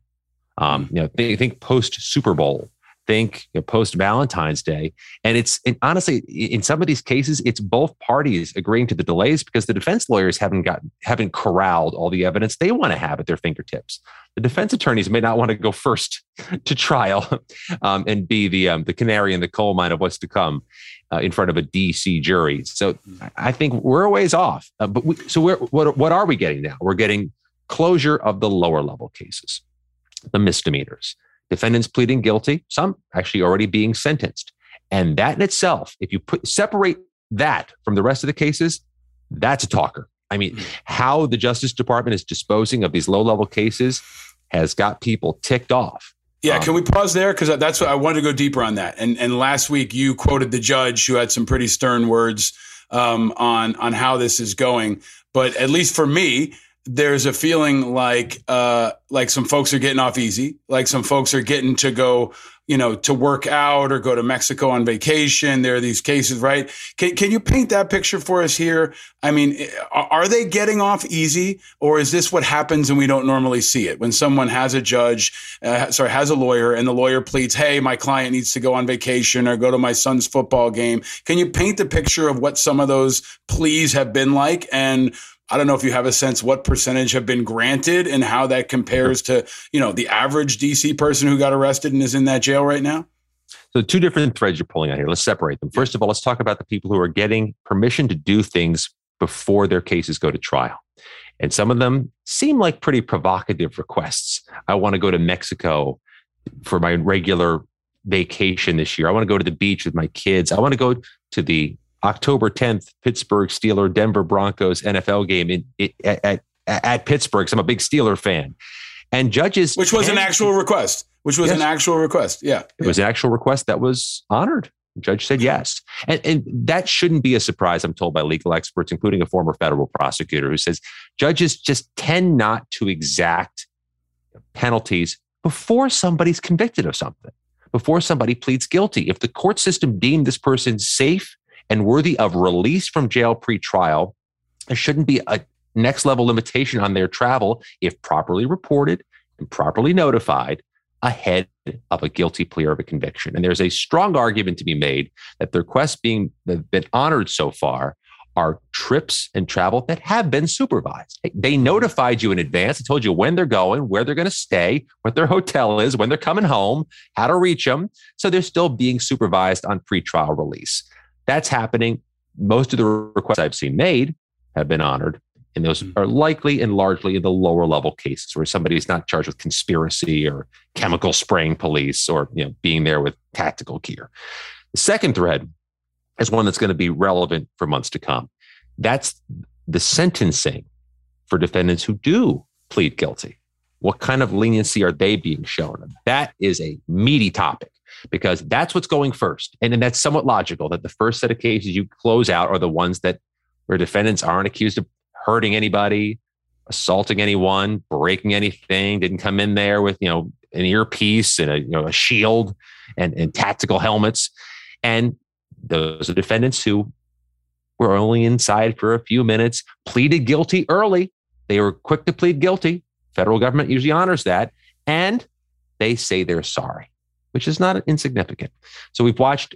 Um, you know, think, think post Super Bowl think you know, post Valentine's Day. And it's and honestly, in some of these cases, it's both parties agreeing to the delays because the defense lawyers haven't gotten haven't corralled all the evidence they want to have at their fingertips. The defense attorneys may not want to go first <laughs> to trial um, and be the um, the canary in the coal mine of what's to come uh, in front of a DC jury. So I think we're a ways off. Uh, but we, so we're, what what are we getting now? We're getting closure of the lower level cases, the misdemeanors defendants pleading guilty, some actually already being sentenced. And that in itself, if you put separate that from the rest of the cases, that's a talker. I mean, how the Justice Department is disposing of these low level cases has got people ticked off. Yeah, um, can we pause there? Because that's what I wanted to go deeper on that. And and last week you quoted the judge who had some pretty stern words um, on on how this is going. But at least for me, there's a feeling like uh, like some folks are getting off easy, like some folks are getting to go, you know, to work out or go to Mexico on vacation. There are these cases, right? Can can you paint that picture for us here? I mean, are they getting off easy, or is this what happens and we don't normally see it when someone has a judge, uh, sorry, has a lawyer, and the lawyer pleads, "Hey, my client needs to go on vacation or go to my son's football game." Can you paint the picture of what some of those pleas have been like and I don't know if you have a sense what percentage have been granted and how that compares to, you know, the average DC person who got arrested and is in that jail right now. So, two different threads you're pulling out here. Let's separate them. First of all, let's talk about the people who are getting permission to do things before their cases go to trial. And some of them seem like pretty provocative requests. I want to go to Mexico for my regular vacation this year. I want to go to the beach with my kids. I want to go to the October 10th, Pittsburgh Steeler, Denver Broncos NFL game in, in at, at, at Pittsburgh. So I'm a big Steeler fan. And judges. Which was an actual request. Which was yes. an actual request. Yeah. It was an actual request that was honored. The judge said yes. And, and that shouldn't be a surprise, I'm told by legal experts, including a former federal prosecutor who says judges just tend not to exact penalties before somebody's convicted of something, before somebody pleads guilty. If the court system deemed this person safe and worthy of release from jail pretrial. There shouldn't be a next level limitation on their travel if properly reported and properly notified ahead of a guilty plea or of a conviction. And there's a strong argument to be made that the requests being been honored so far are trips and travel that have been supervised. They notified you in advance. They told you when they're going, where they're going to stay, what their hotel is, when they're coming home, how to reach them. So they're still being supervised on pretrial release. That's happening. Most of the requests I've seen made have been honored. And those mm-hmm. are likely and largely in the lower level cases where somebody is not charged with conspiracy or chemical spraying police or you know, being there with tactical gear. The second thread is one that's going to be relevant for months to come. That's the sentencing for defendants who do plead guilty. What kind of leniency are they being shown? That is a meaty topic because that's what's going first. And, and that's somewhat logical that the first set of cases you close out are the ones that where defendants aren't accused of hurting anybody, assaulting anyone, breaking anything, didn't come in there with, you know, an earpiece and a, you know, a shield and, and tactical helmets. And those are defendants who were only inside for a few minutes, pleaded guilty early. They were quick to plead guilty. Federal government usually honors that. And they say they're sorry which is not insignificant. So we've watched.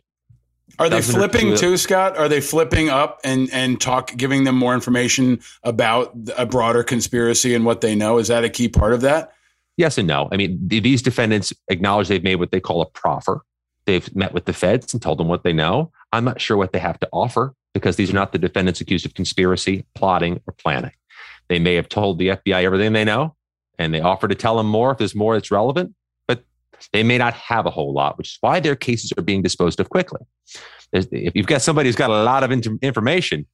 Are they flipping too, Scott? Are they flipping up and and talk, giving them more information about a broader conspiracy and what they know? Is that a key part of that? Yes and no. I mean, these defendants acknowledge they've made what they call a proffer. They've met with the feds and told them what they know. I'm not sure what they have to offer because these are not the defendants accused of conspiracy, plotting, or planning. They may have told the FBI everything they know, and they offer to tell them more if there's more that's relevant. They may not have a whole lot, which is why their cases are being disposed of quickly. If you've got somebody who's got a lot of information,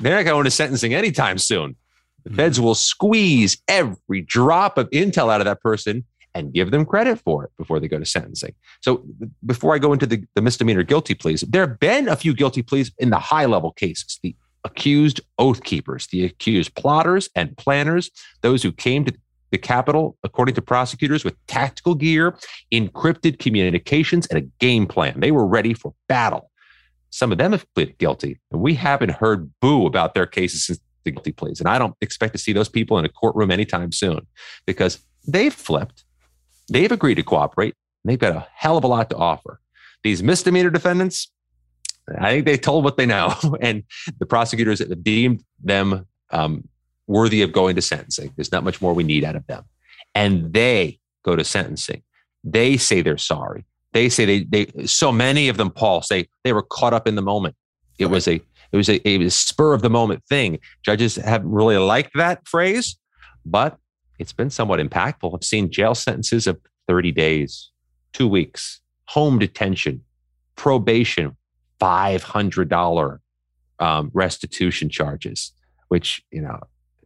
they're not going to sentencing anytime soon. The feds mm-hmm. will squeeze every drop of intel out of that person and give them credit for it before they go to sentencing. So before I go into the, the misdemeanor guilty pleas, there have been a few guilty pleas in the high level cases, the accused oath keepers, the accused plotters and planners, those who came to the Capitol, according to prosecutors, with tactical gear, encrypted communications, and a game plan. They were ready for battle. Some of them have pleaded guilty, and we haven't heard boo about their cases since the guilty pleas. And I don't expect to see those people in a courtroom anytime soon because they've flipped They've agreed to cooperate. they've got a hell of a lot to offer. These misdemeanor defendants, I think they told what they know, <laughs> and the prosecutors deemed them um, worthy of going to sentencing. There's not much more we need out of them. And they go to sentencing. They say they're sorry. They say they, they so many of them, Paul, say they were caught up in the moment. It was a it was a, a spur of the moment thing. Judges haven't really liked that phrase, but it's been somewhat impactful. I've seen jail sentences of 30 days, two weeks, home detention, probation, $500 um, restitution charges, which, you know,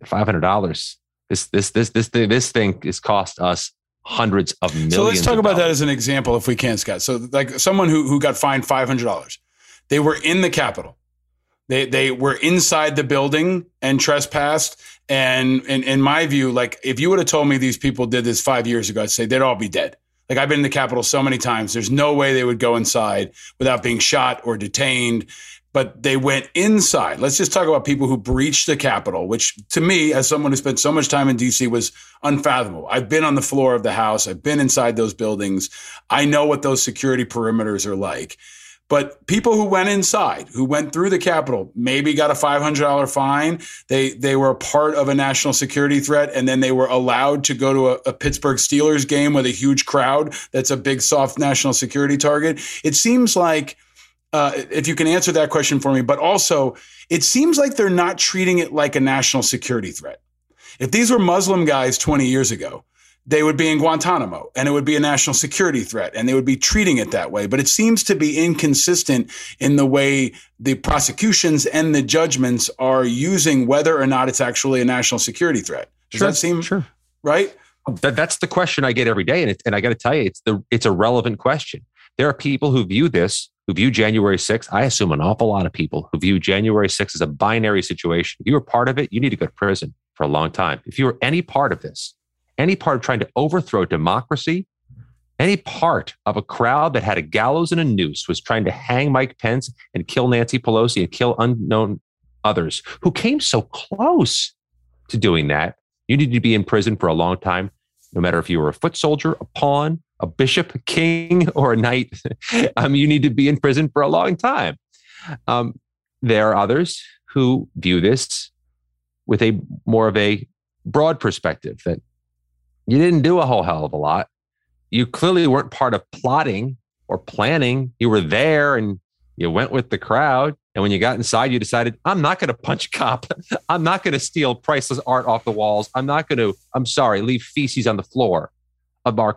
$500, this, this, this, this, thing, this thing has cost us hundreds of millions. So let's talk about that as an example, if we can, Scott. So, like someone who, who got fined $500, they were in the Capitol. They they were inside the building and trespassed. And in, in my view, like if you would have told me these people did this five years ago, I'd say they'd all be dead. Like I've been in the Capitol so many times. There's no way they would go inside without being shot or detained. But they went inside. Let's just talk about people who breached the Capitol, which to me, as someone who spent so much time in DC, was unfathomable. I've been on the floor of the House. I've been inside those buildings. I know what those security perimeters are like. But people who went inside, who went through the Capitol, maybe got a $500 fine. They they were part of a national security threat, and then they were allowed to go to a, a Pittsburgh Steelers game with a huge crowd. That's a big, soft national security target. It seems like, uh, if you can answer that question for me, but also it seems like they're not treating it like a national security threat. If these were Muslim guys 20 years ago, they would be in Guantanamo and it would be a national security threat and they would be treating it that way. But it seems to be inconsistent in the way the prosecutions and the judgments are using whether or not it's actually a national security threat. Does sure, that seem sure. right? That, that's the question I get every day. And, it, and I got to tell you, it's, the, it's a relevant question. There are people who view this, who view January 6th. I assume an awful lot of people who view January 6th as a binary situation. If you were part of it, you need to go to prison for a long time. If you were any part of this, any part of trying to overthrow democracy, any part of a crowd that had a gallows and a noose was trying to hang Mike Pence and kill Nancy Pelosi and kill unknown others who came so close to doing that. You need to be in prison for a long time, no matter if you were a foot soldier, a pawn, a bishop, a king, <laughs> or a knight. <laughs> um, you need to be in prison for a long time. Um, there are others who view this with a more of a broad perspective that you didn't do a whole hell of a lot. You clearly weren't part of plotting or planning. You were there and you went with the crowd. And when you got inside, you decided, I'm not going to punch a cop. <laughs> I'm not going to steal priceless art off the walls. I'm not going to, I'm sorry, leave feces on the floor of our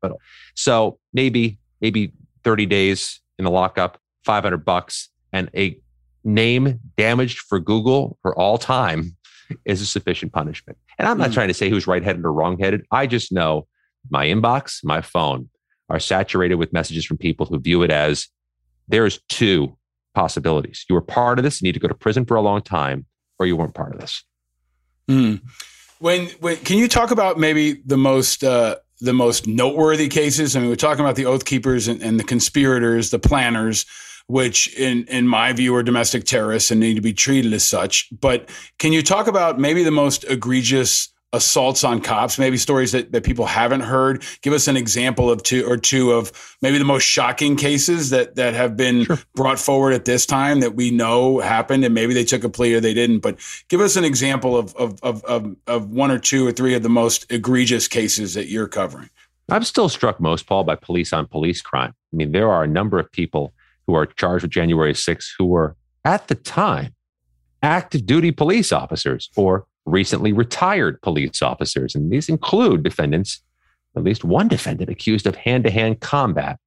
Capitol. So maybe, maybe 30 days in the lockup, 500 bucks, and a name damaged for Google for all time is a sufficient punishment. And I'm not mm. trying to say who's right headed or wrong headed. I just know my inbox, my phone are saturated with messages from people who view it as there's two possibilities. You were part of this, you need to go to prison for a long time, or you weren't part of this. Mm. When, when can you talk about maybe the most uh, the most noteworthy cases? I mean, we're talking about the oath keepers and, and the conspirators, the planners which in in my view are domestic terrorists and need to be treated as such. But can you talk about maybe the most egregious assaults on cops, maybe stories that, that people haven't heard? Give us an example of two or two of maybe the most shocking cases that that have been sure. brought forward at this time that we know happened and maybe they took a plea or they didn't. But give us an example of of of of, of one or two or three of the most egregious cases that you're covering. I'm still struck most, Paul, by police on police crime. I mean, there are a number of people who are charged with January 6th who were at the time active duty police officers or recently retired police officers. And these include defendants at least one defendant accused of hand to hand combat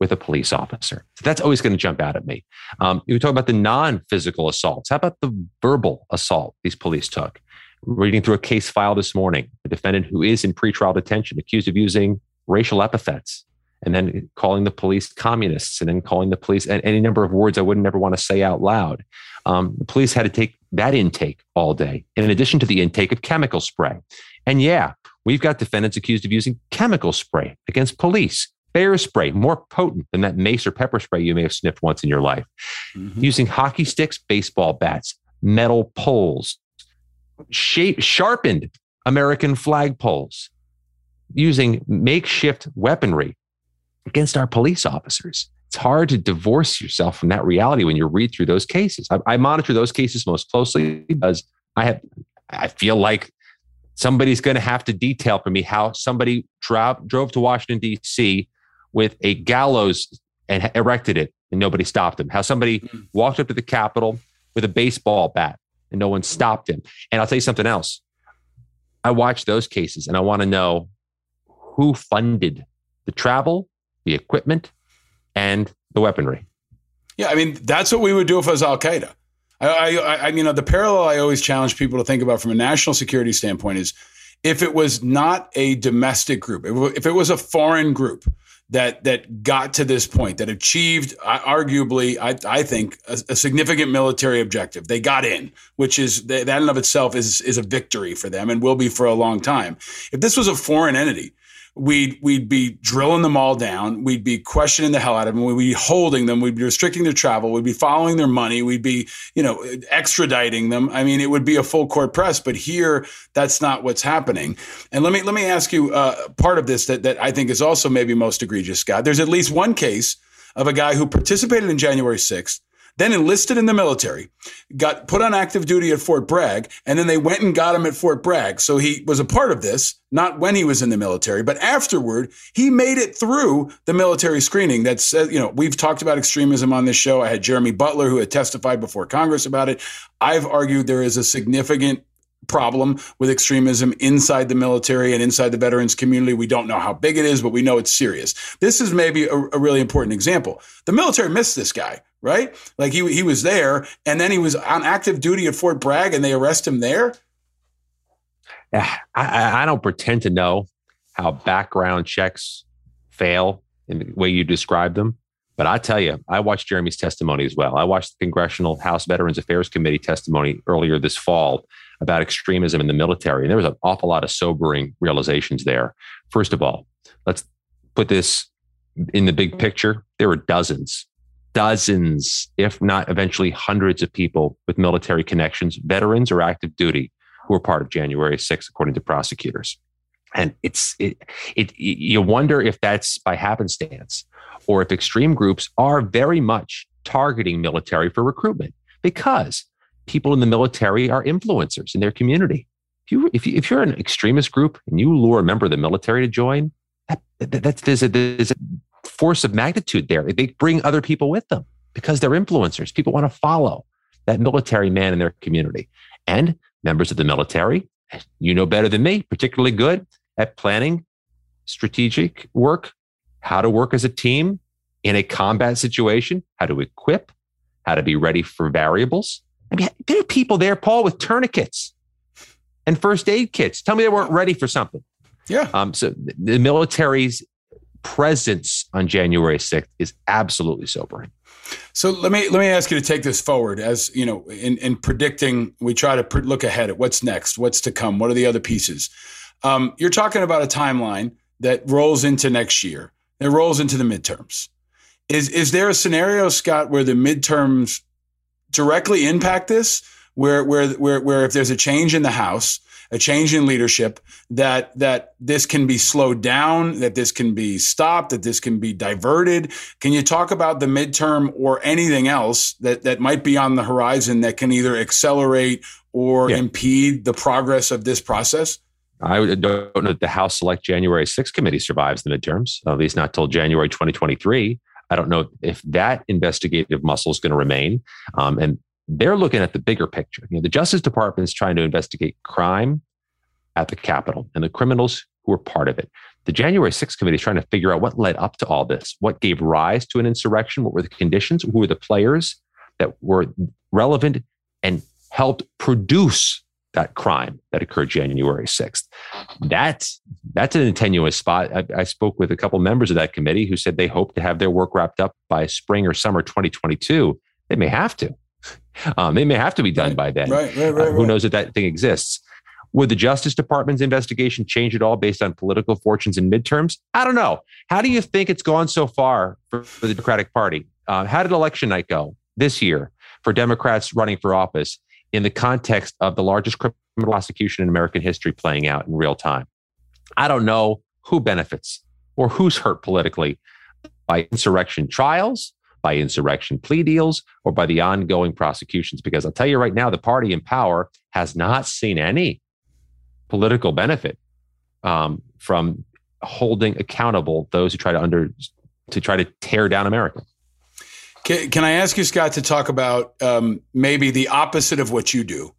with a police officer. So that's always going to jump out at me. Um, you talk about the non physical assaults. How about the verbal assault these police took? Reading through a case file this morning, a defendant who is in pretrial detention accused of using racial epithets and then calling the police communists and then calling the police and any number of words I wouldn't ever want to say out loud. Um, the police had to take that intake all day, in addition to the intake of chemical spray. And yeah, we've got defendants accused of using chemical spray against police. Bear spray, more potent than that mace or pepper spray you may have sniffed once in your life. Mm-hmm. Using hockey sticks, baseball bats, metal poles, shape, sharpened American flag poles, using makeshift weaponry against our police officers. It's hard to divorce yourself from that reality when you read through those cases. I, I monitor those cases most closely because I have, I feel like somebody's going to have to detail for me how somebody drove, drove to Washington, D.C. with a gallows and erected it and nobody stopped him. How somebody mm-hmm. walked up to the Capitol with a baseball bat and no one stopped him. And I'll tell you something else. I watch those cases and I want to know who funded the travel the equipment, and the weaponry. Yeah, I mean that's what we would do if it was Al Qaeda. I, I, I, you know, the parallel I always challenge people to think about from a national security standpoint is if it was not a domestic group, if it was a foreign group that that got to this point, that achieved, arguably, I, I think, a, a, significant military objective. They got in, which is that in of itself is is a victory for them and will be for a long time. If this was a foreign entity we'd we'd be drilling them all down. We'd be questioning the hell out of them. We'd be holding them. We'd be restricting their travel. We'd be following their money. We'd be you know extraditing them. I mean, it would be a full court press. But here, that's not what's happening. And let me let me ask you uh, part of this that that I think is also maybe most egregious, Scott. There's at least one case of a guy who participated in January 6th then enlisted in the military, got put on active duty at Fort Bragg, and then they went and got him at Fort Bragg. So he was a part of this, not when he was in the military, but afterward, he made it through the military screening. That's, uh, you know, we've talked about extremism on this show. I had Jeremy Butler, who had testified before Congress about it. I've argued there is a significant problem with extremism inside the military and inside the veterans community. We don't know how big it is, but we know it's serious. This is maybe a, a, really important example. The military missed this guy, right? Like he he was there, and then he was on active duty at Fort Bragg, and they arrest him there. I, I don't pretend to know how background checks fail in the way you describe them. But I tell you, I watched Jeremy's testimony as well. I watched the Congressional House Veterans Affairs Committee testimony earlier this fall about extremism in the military. And there was an awful lot of sobering realizations there. First of all, let's put this in the big picture. There were dozens dozens, if not eventually hundreds of people with military connections, veterans or active duty, who were part of January 6th, according to prosecutors. And it's it, it you wonder if that's by happenstance or if extreme groups are very much targeting military for recruitment because people in the military are influencers in their community. If you if, you, if you're an extremist group and you lure a member of the military to join, that, that, that's there's a, there's a force of magnitude there. They bring other people with them because they're influencers. People want to follow that military man in their community. And members of the military, you know better than me, particularly good at planning strategic work, how to work as a team in a combat situation, how to equip, how to be ready for variables. I mean, there are people there, Paul, with tourniquets and first aid kits. Tell me they weren't ready for something. Yeah. Um, so the military's presence on January 6th is absolutely sobering. So let me let me ask you to take this forward as you know in, in predicting we try to look ahead at what's next what's to come what are the other pieces. Um, you're talking about a timeline that rolls into next year it rolls into the midterms. Is is there a scenario Scott where the midterms directly impact this? Where where where where if there's a change in the house a change in leadership, that that this can be slowed down, that this can be stopped, that this can be diverted. Can you talk about the midterm or anything else that that might be on the horizon that can either accelerate or yeah. impede the progress of this process? I don't know that the House Select January 6th committee survives the midterms, at least not till January 2023. I don't know if that investigative muscle is going to remain. Um, and they're looking at the bigger picture. You know, the Justice Department is trying to investigate crime at the Capitol and the criminals who were part of it. The January 6th committee is trying to figure out what led up to all this, what gave rise to an insurrection, what were the conditions, who were the players that were relevant and helped produce that crime that occurred January 6th. That's that's an tenuous spot. I, I, spoke with a couple members of that committee who said they hope to have their work wrapped up by spring or summer 2022. They may have to. <laughs> Um, they may have to be done by then. Right, right, right, uh, who knows that that thing exists? Would the Justice Department's investigation change at all based on political fortunes and midterms? I don't know. How do you think it's gone so far for, for the Democratic Party? Uh, how did election night go this year for Democrats running for office in the context of the largest criminal prosecution in American history playing out in real time? I don't know who benefits or who's hurt politically by insurrection trials, by insurrection plea deals, or by the ongoing prosecutions. Because I'll tell you right now, the party in power has not seen any political benefit um, from holding accountable those who try to under to try to tear down America. Can, can I ask you, Scott, to talk about um, maybe the opposite of what you do,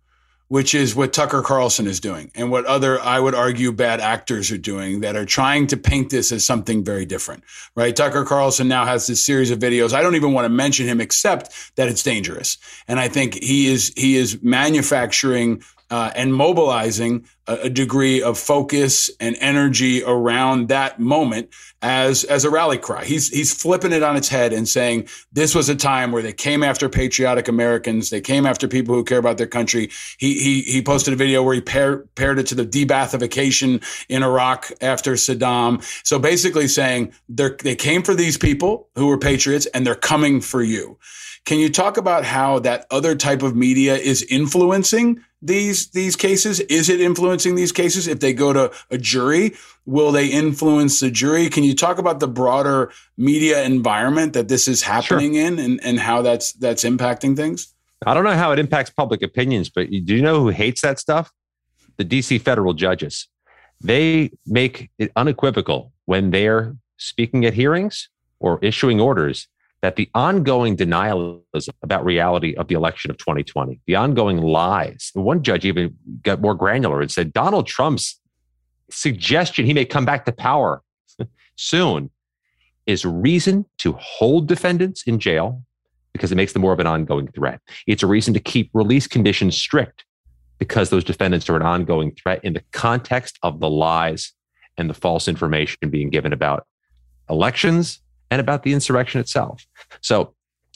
which is what Tucker Carlson is doing and what other, I would argue, bad actors are doing that are trying to paint this as something very different, right? Tucker Carlson now has this series of videos. I don't even want to mention him except that it's dangerous. And I think he is, he is manufacturing uh, and mobilizing a, a, degree of focus and energy around that moment as as a rally cry. He's he's flipping it on its head and saying this was a time where they came after patriotic Americans, they came after people who care about their country. He he he posted a video where he paired paired it to the de-Baathification in Iraq after Saddam. So basically saying they they came for these people who were patriots and they're coming for you. Can you talk about how that other type of media is influencing these these cases? Is it influencing these cases? If they go to a jury, will they influence the jury? Can you talk about the broader media environment that this is happening sure. in and, and how that's that's impacting things? I don't know how it impacts public opinions, but do you know who hates that stuff? The DC federal judges. They make it unequivocal when they're speaking at hearings or issuing orders that the ongoing denialism about reality of the election of 2020, the ongoing lies, one judge even got more granular and said Donald Trump's suggestion he may come back to power <laughs> soon is reason to hold defendants in jail because it makes them more of an ongoing threat. It's a reason to keep release conditions strict because those defendants are an ongoing threat in the context of the lies and the false information being given about elections and about the insurrection itself. So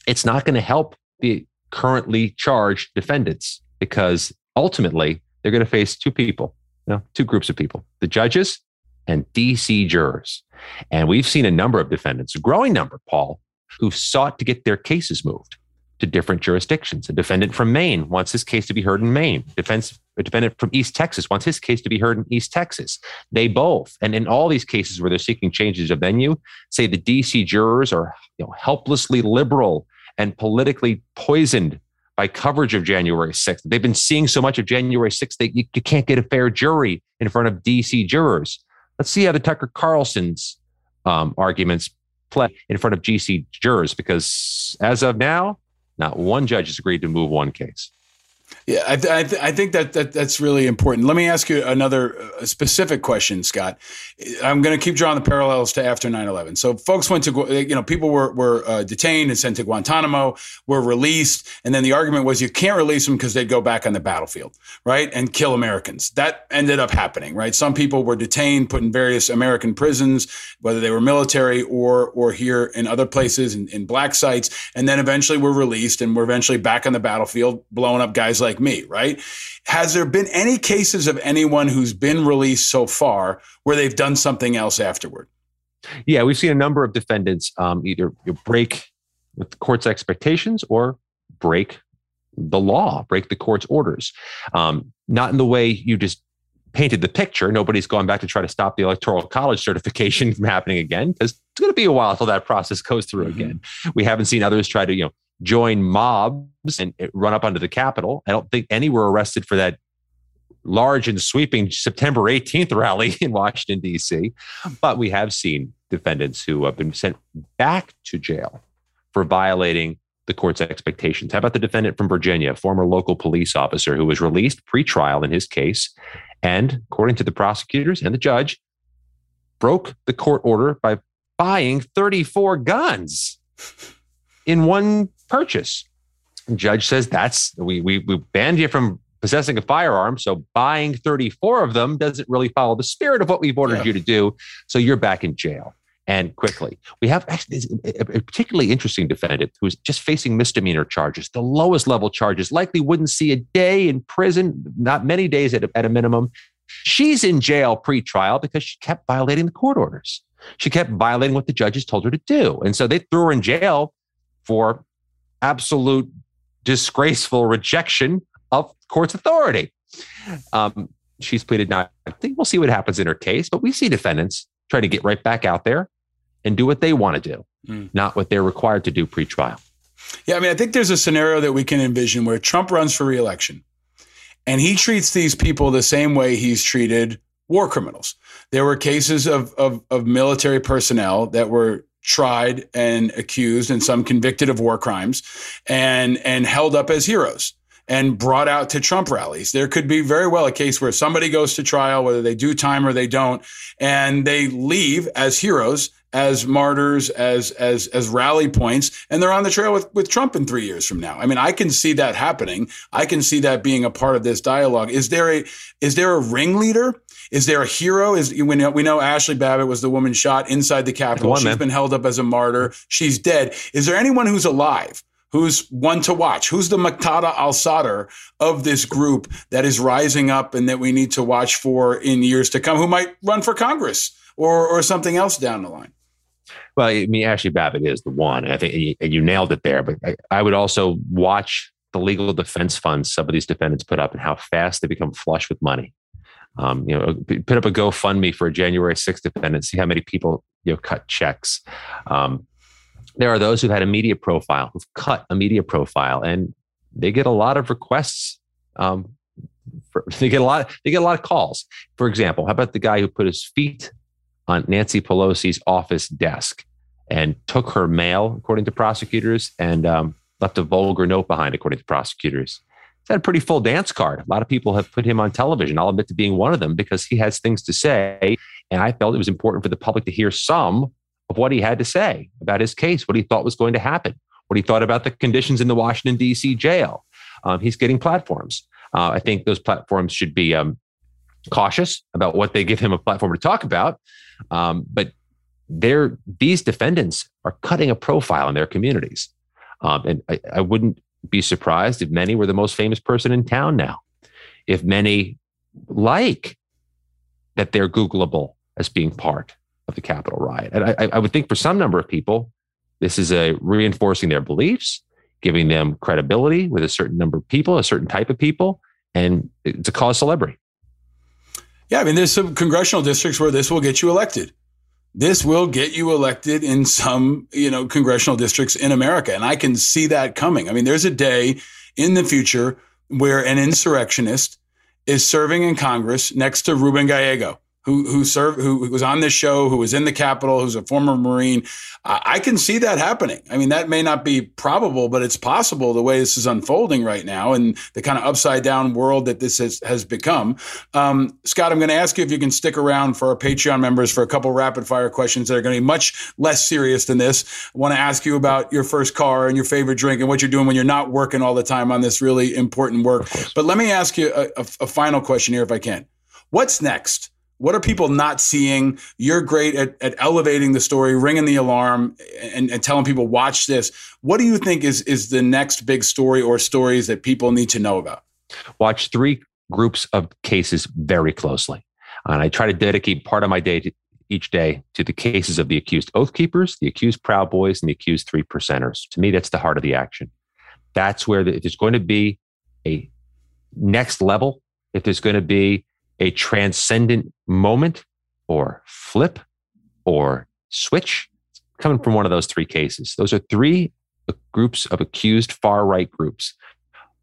it's not going to help the currently charged defendants because ultimately they're going to face two people, you know, two groups of people the judges and DC jurors. And we've seen a number of defendants, a growing number, Paul, who've sought to get their cases moved to different jurisdictions. A defendant from Maine wants his case to be heard in Maine. Defense, a defendant from East Texas wants his case to be heard in East Texas. They both, and in all these cases where they're seeking changes of venue, say the DC jurors are you know, helplessly liberal and politically poisoned by coverage of January 6th. They've been seeing so much of January 6th that you, you can't get a fair jury in front of DC jurors. Let's see how the Tucker Carlson's um, arguments play in front of DC jurors, because as of now, not one judge has agreed to move one case. Yeah, I, th- I, th- I, think that, that that's really important. Let me ask you another uh, specific question, Scott. I'm going to keep drawing the parallels to after 9/11. So, folks went to you know people were were uh, detained and sent to Guantanamo, were released, and then the argument was you can't release them because they'd go back on the battlefield, right, and kill Americans. That ended up happening, right? Some people were detained, put in various American prisons, whether they were military or or here in other places in, in black sites, and then eventually were released and were eventually back on the battlefield, blowing up guys like me, right? Has there been any cases of anyone who's been released so far where they've done something else afterward? Yeah, we've seen a number of defendants um, either break with the court's expectations or break the law, break the court's orders. Um, not in the way you just painted the picture. Nobody's gone back to try to stop the electoral college certification <laughs> from happening again because it's going to be a while until that process goes through mm-hmm. again. We haven't seen others try to, you know, join mobs and run up onto the Capitol. I don't think any were arrested for that large and sweeping September 18th rally <laughs> in Washington, D.C. But we have seen defendants who have been sent back to jail for violating the court's expectations. How about the defendant from Virginia, a former local police officer who was released pre-trial in his case, and according to the prosecutors and the judge, broke the court order by buying 34 guns in one purchase. And judge says that's we, we we banned you from possessing a firearm, so buying 34 of them doesn't really follow the spirit of what we've ordered yeah. you to do. So you're back in jail and quickly. We have actually a particularly interesting defendant who's just facing misdemeanor charges, the lowest level charges, likely wouldn't see a day in prison, not many days at a, at a minimum. She's in jail pre-trial because she kept violating the court orders. She kept violating what the judges told her to do. And so they threw her in jail for absolute disgraceful rejection of court's authority. Um, she's pleaded not. I think we'll see what happens in her case, but we see defendants trying to get right back out there and do what they want to do, mm. not what they're required to do pre-trial. Yeah, I mean, I think there's a scenario that we can envision where Trump runs for reelection and he treats these people the same way he's treated war criminals. There were cases of, of, of military personnel that were tried and accused and some convicted of war crimes and and held up as heroes and brought out to Trump rallies. There could be very well a case where somebody goes to trial, whether they do time or they don't, and they leave as heroes, as martyrs, as as as rally points, and they're on the trail with, with Trump in three years from now. I mean, I can see that happening. I can see that being a part of this dialogue. Is there a is there a ringleader? Is there a hero? Is we know, we know Ashley Babbitt was the woman shot inside the Capitol. She's man. been held up as a martyr. She's dead. Is there anyone who's alive? who's one to watch? Who's the Muqtada al Sadr of this group that is rising up and that we need to watch for in years to come, who might run for Congress or, or something else down the line? Well, I mean, Ashley Babbitt is the one. and I think you, you nailed it there. But I, I, would also watch the legal defense funds some of these defendants put up and how fast they become flush with money. Um, you know, put up a GoFundMe for a January 6th defendant, see how many people you know cut checks. Um, there are those who've had a media profile, who've cut a media profile, and they get a lot of requests. Um, for, <laughs> they get a lot. They get a lot of calls. For example, how about the guy who put his feet on Nancy Pelosi's office desk and took her mail, according to prosecutors, and um, left a vulgar note behind, according to prosecutors. Had a pretty full dance card. A lot of people have put him on television. I'll admit to being one of them because he has things to say, and I felt it was important for the public to hear some of what he had to say about his case, what he thought was going to happen, what he thought about the conditions in the Washington, D.C. jail. Um, he's getting platforms. Uh, I think those platforms should be um, cautious about what they give him a platform to talk about. Um, but these defendants are cutting a profile in their communities. Um, and I, I wouldn't be surprised if many were the most famous person in town now, if many like that they're Googleable as being part of the Capitol riot. And I, I would think for some number of people, this is a reinforcing their beliefs, giving them credibility with a certain number of people, a certain type of people, and it's a cause celebrity. Yeah, I mean, there's some congressional districts where this will get you elected. This will get you elected in some, you know, congressional districts in America, and I can see that coming. I mean, there's a day in the future where an insurrectionist is serving in Congress next to Ruben Gallego who who served who was on this show, who was in the Capitol, who's a former Marine. I can see that happening. I mean, that may not be probable, but it's possible the way this is unfolding right now and the kind of upside down world that this has, has become. Um, Scott, I'm going to ask you if you can stick around for our Patreon members for a couple rapid fire questions that are going to be much less serious than this. I want to ask you about your first car and your favorite drink and what you're doing when you're not working all the time on this really important work. But let me ask you a, a, a final question here, if I can. What's next? What are people not seeing? You're great at, at elevating the story, ringing the alarm, and, and, telling people, watch this. What do you think is, is the next big story or stories that people need to know about? Watch three groups of cases very closely. And I try to dedicate part of my day to, each day to the cases of the accused oath keepers, the accused proud boys, and the accused three percenters. To me, that's the heart of the action. That's where the, if there's going to be a next level, if there's going to be a transcendent moment or flip or switch coming from one of those three cases. Those are three groups of accused far right groups,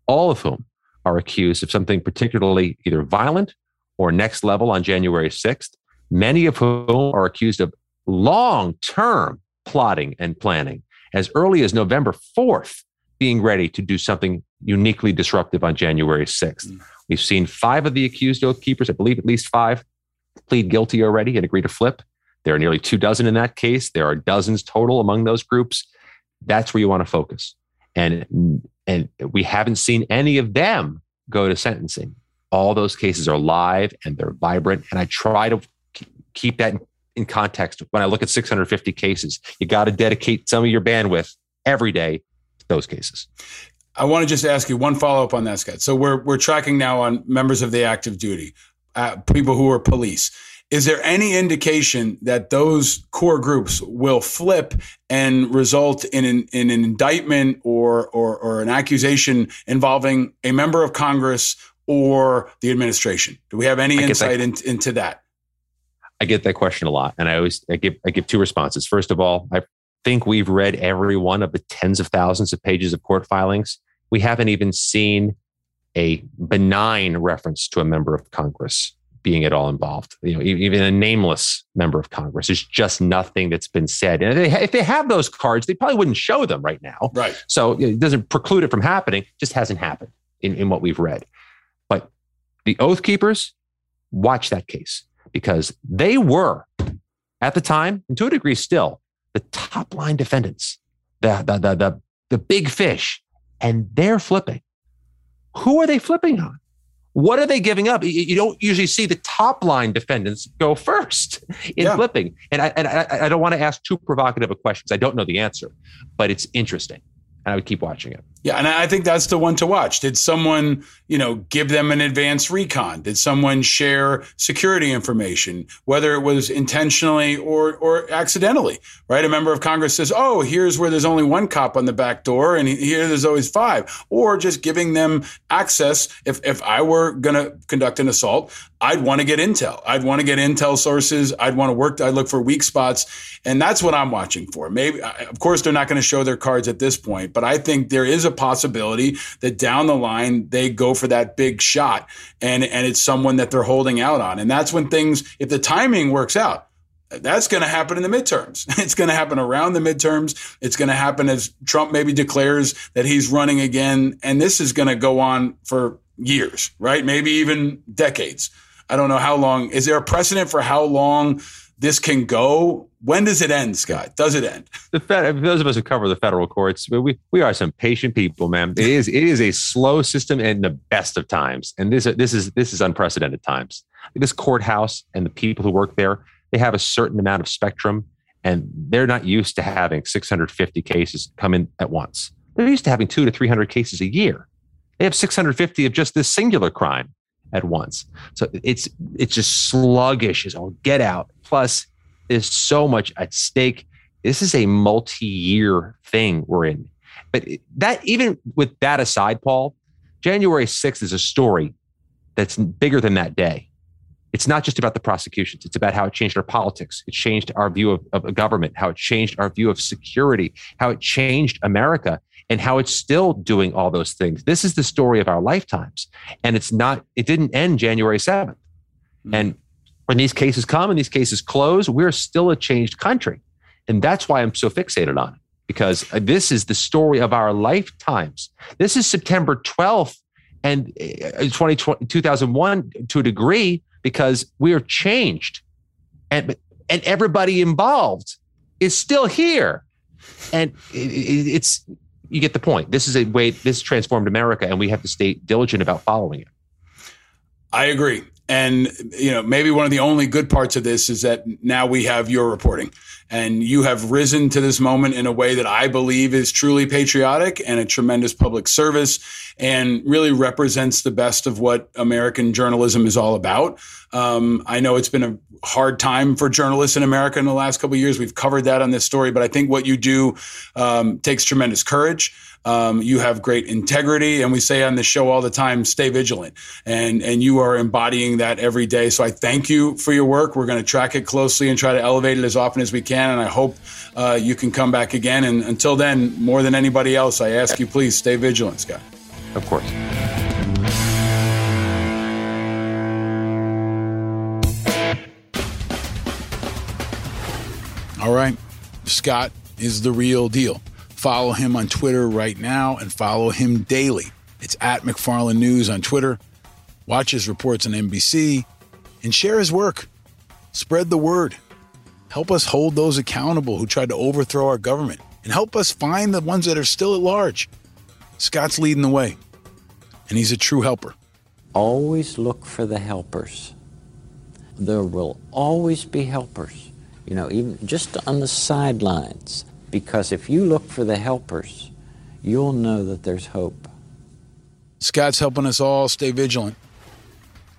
all of whom are accused of something particularly either violent or next level on January 6th, many of whom are accused of long term plotting and planning as early as November 4th, being ready to do something uniquely disruptive on January 6th. Mm. We've seen five of the accused oath keepers, I believe at least five, plead guilty already and agree to flip. There are nearly two dozen in that case. There are dozens total among those groups. That's where you want to focus. And, and we haven't seen any of them go to sentencing. All those cases are live and they're vibrant. And I try to keep that in context when I look at 650 cases. You got to dedicate some of your bandwidth every day to those cases. I want to just ask you one follow up on that, Scott. So we're we're tracking now on members of the active duty, uh, people who are police. Is there any indication that those core groups will flip and result in an, in an indictment or, or, or an accusation involving a member of Congress or the administration? Do we have any insight in, into that? I get that question a lot, and I always I give I give two responses. First of all, I think we've read every one of the tens of thousands of pages of court filings. We haven't even seen a benign reference to a member of Congress being at all involved. You know, even a nameless member of Congress. There's just nothing that's been said. And if they have those cards, they probably wouldn't show them right now. Right. So it doesn't preclude it from happening. Just hasn't happened in, in what we've read. But the Oath Keepers, watch that case because they were at the time, and to a degree still, the top line defendants, the the the the, the big fish, and they're flipping. Who are they flipping on? What are they giving up? You don't usually see the top line defendants go first in yeah. flipping. And I, and I, I don't want to ask too provocative a question because I don't know the answer, but it's interesting. And I would keep watching it. Yeah, and I think that's the one to watch. Did someone, you know, give them an advanced recon? Did someone share security information, whether it was intentionally or or accidentally? Right? A member of Congress says, "Oh, here's where there's only one cop on the back door, and here there's always five. Or just giving them access. If if I were going to conduct an assault, I'd want to get intel. I'd want to get intel sources. I'd want to work. I'd look for weak spots, and that's what I'm watching for. Maybe, of course, they're not going to show their cards at this point, but I think there is a possibility that down the line they go for that big shot and and it's someone that they're holding out on. And that's when things if the timing works out, that's going to happen in the midterms. <laughs> It's going to happen around the midterms. It's going to happen as Trump maybe declares that he's running again and this is going to go on for years, right? Maybe even decades. I don't know how long. Is there a precedent for how long this can go? When does it end, Scott? Does it end? The Fed, those of us who cover the federal courts, we we are some patient people, man. It is it is a slow system in the best of times, and this this is this is unprecedented times. This courthouse and the people who work there, they have a certain amount of spectrum, and they're not used to having 650 cases come in at once. They're used to having two to 300 cases a year. They have 650 of just this singular crime at once. So it's it's just sluggish as all get out. Plus, there's so much at stake. This is a multi-year thing we're in. But that even with that aside, Paul, January 6th is a story that's bigger than that day. It's not just about the prosecutions. It's about how it changed our politics. It changed our view of, of government, how it changed our view of security, how it changed America and how it's still doing all those things. This is the story of our lifetimes. And it's not, it didn't end January 7th. Mm-hmm. And when these cases come and these cases close, we're still a changed country. And that's why I'm so fixated on it, because this is the story of our lifetimes. This is September 12th and 2020, uh, 2001 to a degree, because we are changed. And, and everybody involved is still here. And it's you get the point. This is a way this transformed America, and we have to stay diligent about following it. I agree. And you know, maybe one of the only good parts of this is that now we have your reporting, and you have risen to this moment in a way that I believe is truly patriotic and a tremendous public service, and really represents the best of what American journalism is all about. Um, I know it's been a hard time for journalists in America in the last couple of years. We've covered that on this story, but I think what you do um, takes tremendous courage. Um, you have great integrity, and we say on the show all the time, stay vigilant, and and you are embodying that every day. So I thank you for your work. We're going to track it closely and try to elevate it as often as we can, and I hope uh, you can come back again. And until then, more than anybody else, I ask you please stay vigilant, Scott. Of course. All right, Scott is the real deal. Follow him on Twitter right now and follow him daily. It's at MacFarlane News on Twitter. Watch his reports on NBC and share his work. Spread the word. Help us hold those accountable who tried to overthrow our government and help us find the ones that are still at large. Scott's leading the way, and he's a true helper. Always look for the helpers. There will always be helpers, you know, even just on the sidelines. Because if you look for the helpers, you'll know that there's hope. Scott's helping us all stay vigilant.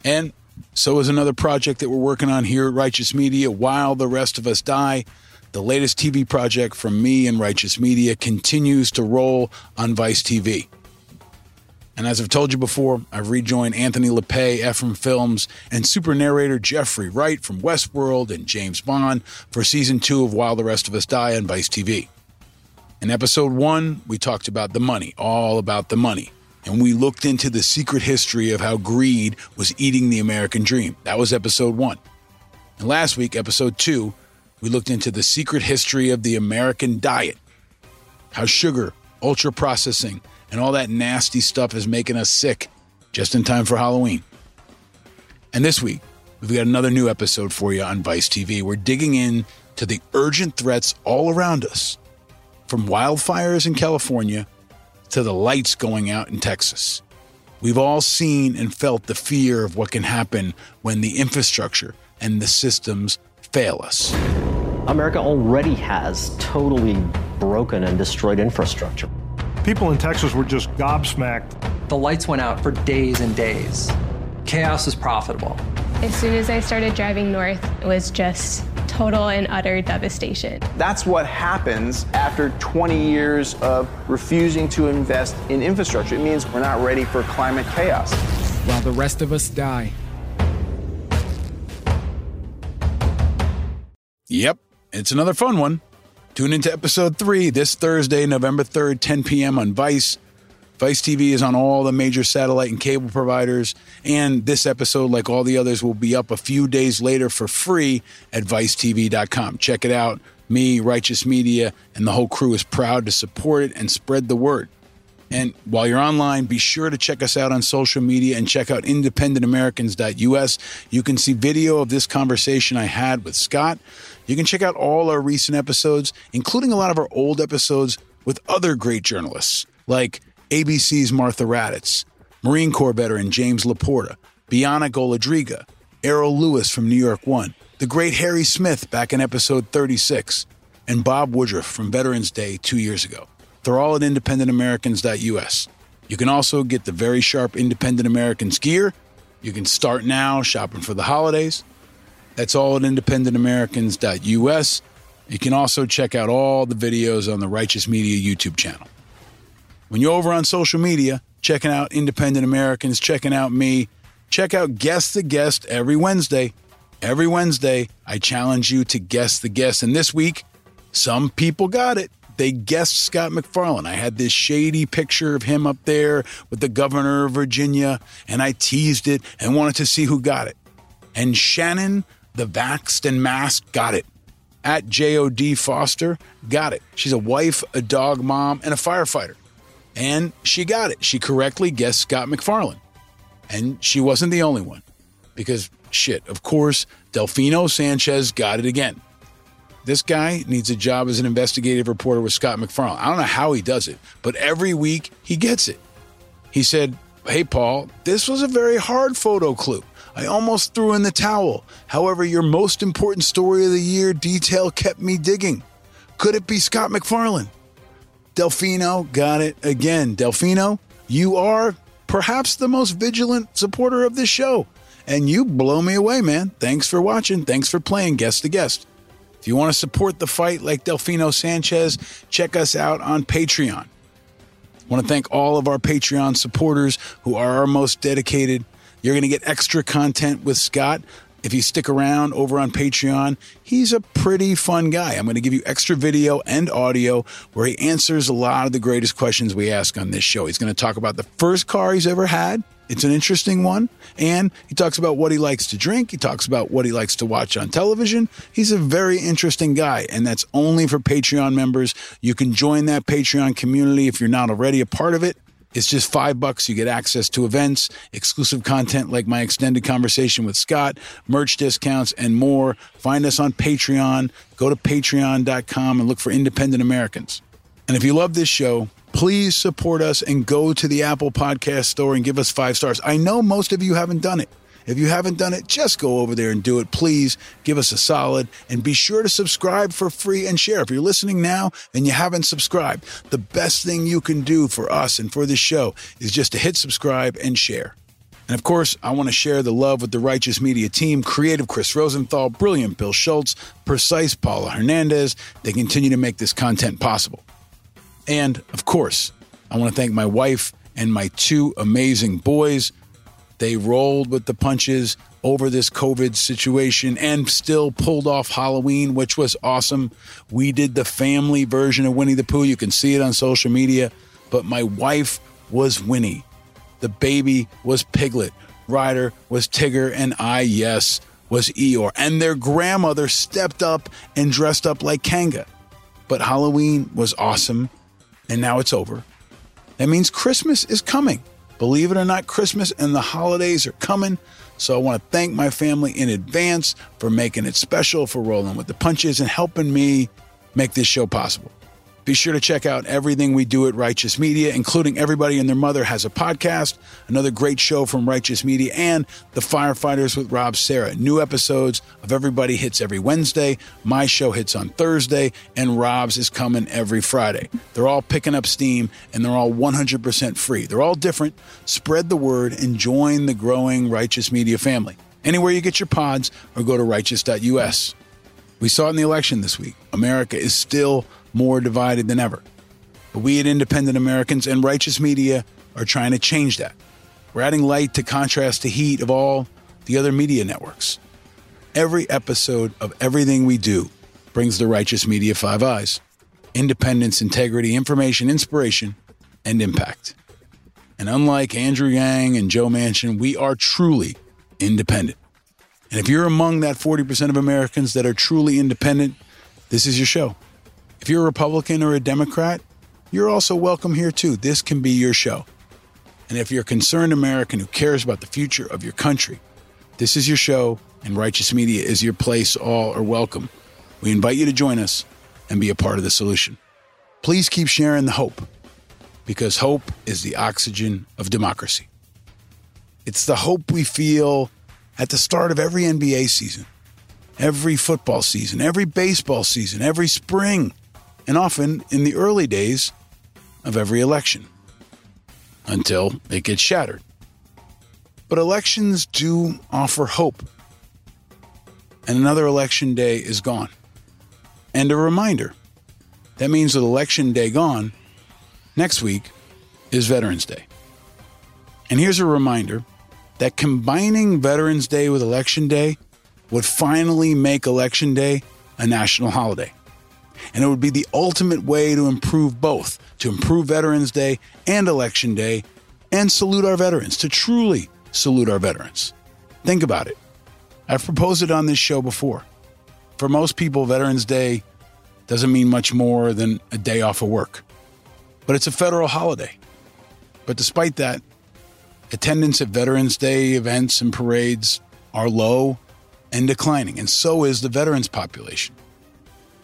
And so is another project that we're working on here at Righteous Media, While the Rest of Us Die. The latest TV project from me and Righteous Media continues to roll on Vice TV. And as I've told you before, I've rejoined Anthony Lappé, Ephraim Films, and super narrator Jeffrey Wright from Westworld and James Bond for season two of While the Rest of Us Die on Vice TV. In episode one, we talked about the money, all about the money. And we looked into the secret history of how greed was eating the American dream. That was episode one. And last week, episode two, we looked into the secret history of the American diet, how sugar, ultra processing, and all that nasty stuff is making us sick just in time for Halloween. And this week, we've got another new episode for you on Vice TV. We're digging in to the urgent threats all around us, from wildfires in California to the lights going out in Texas. We've all seen and felt the fear of what can happen when the infrastructure and the systems fail us. America already has totally broken and destroyed infrastructure. People in Texas were just gobsmacked. The lights went out for days and days. Chaos is profitable. As soon as I started driving north, it was just total and utter devastation. That's what happens after 20 years of refusing to invest in infrastructure. It means we're not ready for climate chaos. While the rest of us die. Yep, it's another fun one. Tune into episode three this Thursday, November 3rd, 10 p.m. on Vice. Vice TV is on all the major satellite and cable providers. And this episode, like all the others, will be up a few days later for free at vicetv.com. Check it out. Me, Righteous Media, and the whole crew is proud to support it and spread the word. And while you're online, be sure to check us out on social media and check out independentamericans.us. You can see video of this conversation I had with Scott. You can check out all our recent episodes, including a lot of our old episodes with other great journalists like ABC's Martha Raddatz, Marine Corps veteran James LaPorta, Bianna Golodryga, Errol Louis from New York One, the great Harry Smith back in episode 36, and Bob Woodruff from Veterans Day two years ago. They're all at independentamericans.us. You can also get the very sharp Independent Americans gear. You can start now shopping for the holidays. That's all at independentamericans.us. You can also check out all the videos on the Righteous Media YouTube channel. When you're over on social media, checking out Independent Americans, checking out me, check out Guess the Guest every Wednesday. Every Wednesday, I challenge you to guess the guest. And this week, some people got it. They guessed Scott MacFarlane. I had this shady picture of him up there with the governor of Virginia, and I teased it and wanted to see who got it. And Shannon, the vaxxed and masked, got it. At JOD Foster, got it. She's a wife, a dog mom, and a firefighter. And she got it. She correctly guessed Scott MacFarlane. And she wasn't the only one. Because, shit, of course, Delfino Sanchez got it again. This guy needs a job as an investigative reporter with Scott MacFarlane. I don't know how he does it, but every week he gets it. He said, Hey, Paul, this was a very hard photo clue. I almost threw in the towel. However, your most important story of the year detail kept me digging. Could it be Scott MacFarlane? Delfino got it again. Delfino, you are perhaps the most vigilant supporter of this show. And you blow me away, man. Thanks for watching. Thanks for playing Guess the Guest. If you want to support the fight like Delfino Sanchez, check us out on Patreon. I want to thank all of our Patreon supporters who are our most dedicated. You're going to get extra content with Scott. If you stick around over on Patreon, he's a pretty fun guy. I'm going to give you extra video and audio where he answers a lot of the greatest questions we ask on this show. He's going to talk about the first car he's ever had. It's an interesting one. And he talks about what he likes to drink. He talks about what he likes to watch on television. He's a very interesting guy, and that's only for Patreon members. You can join that Patreon community if you're not already a part of it. It's just five bucks. You get access to events, exclusive content like my extended conversation with Scott, merch discounts, and more. Find us on Patreon. Go to patreon.com and look for Independent Americans. And if you love this show, please support us and go to the Apple Podcast Store and give us five stars. I know most of you haven't done it. If you haven't done it, just go over there and do it. Please give us a solid and be sure to subscribe for free and share. If you're listening now and you haven't subscribed, the best thing you can do for us and for this show is just to hit subscribe and share. And of course, I want to share the love with the Righteous Media team, creative Chris Rosenthal, brilliant Bill Schultz, precise Paula Hernandez. They continue to make this content possible. And of course, I want to thank my wife and my two amazing boys. They rolled with the punches over this COVID situation and still pulled off Halloween, which was awesome. We did the family version of Winnie the Pooh. You can see it on social media. But my wife was Winnie. The baby was Piglet. Ryder was Tigger. And I, yes, was Eeyore. And their grandmother stepped up and dressed up like Kanga. But Halloween was awesome and now it's over. That means Christmas is coming. Believe it or not, Christmas and the holidays are coming. So I want to thank my family in advance for making it special, for rolling with the punches, and helping me make this show possible. Be sure to check out everything we do at Righteous Media, including Everybody and Their Mother has a podcast, another great show from Righteous Media, and The Firefighters with Rob Sarah. New episodes of Everybody hits every Wednesday. My show hits on Thursday, and Rob's is coming every Friday. They're all picking up steam, and they're all 100% free. They're all different. Spread the word and join the growing Righteous Media family. Anywhere you get your pods, or go to righteous.us. We saw it in the election this week. America is still more divided than ever. But we at Independent Americans and Righteous Media are trying to change that. We're adding light to contrast the heat of all the other media networks. Every episode of everything we do brings the Righteous Media five eyes independence, integrity, information, inspiration, and impact. And unlike Andrew Yang and Joe Manchin, we are truly independent. And if you're among that 40% of Americans that are truly independent, this is your show. If you're a Republican or a Democrat, you're also welcome here too. This can be your show. And if you're a concerned American who cares about the future of your country, this is your show, and Righteous Media is your place. All are welcome. We invite you to join us and be a part of the solution. Please keep sharing the hope, because hope is the oxygen of democracy. It's the hope we feel at the start of every NBA season, every football season, every baseball season, every spring and often in the early days of every election until it gets shattered. But elections do offer hope. And another election day is gone. And a reminder that means with election day gone, next week is Veterans Day. And here's a reminder that combining Veterans Day with Election Day would finally make Election Day a national holiday. And it would be the ultimate way to improve both, to improve Veterans Day and Election Day, and salute our veterans, to truly salute our veterans. Think about it. I've proposed it on this show before. For most people, Veterans Day doesn't mean much more than a day off of work, but it's a federal holiday. But despite that, attendance at Veterans Day events and parades are low and declining, and so is the veterans population.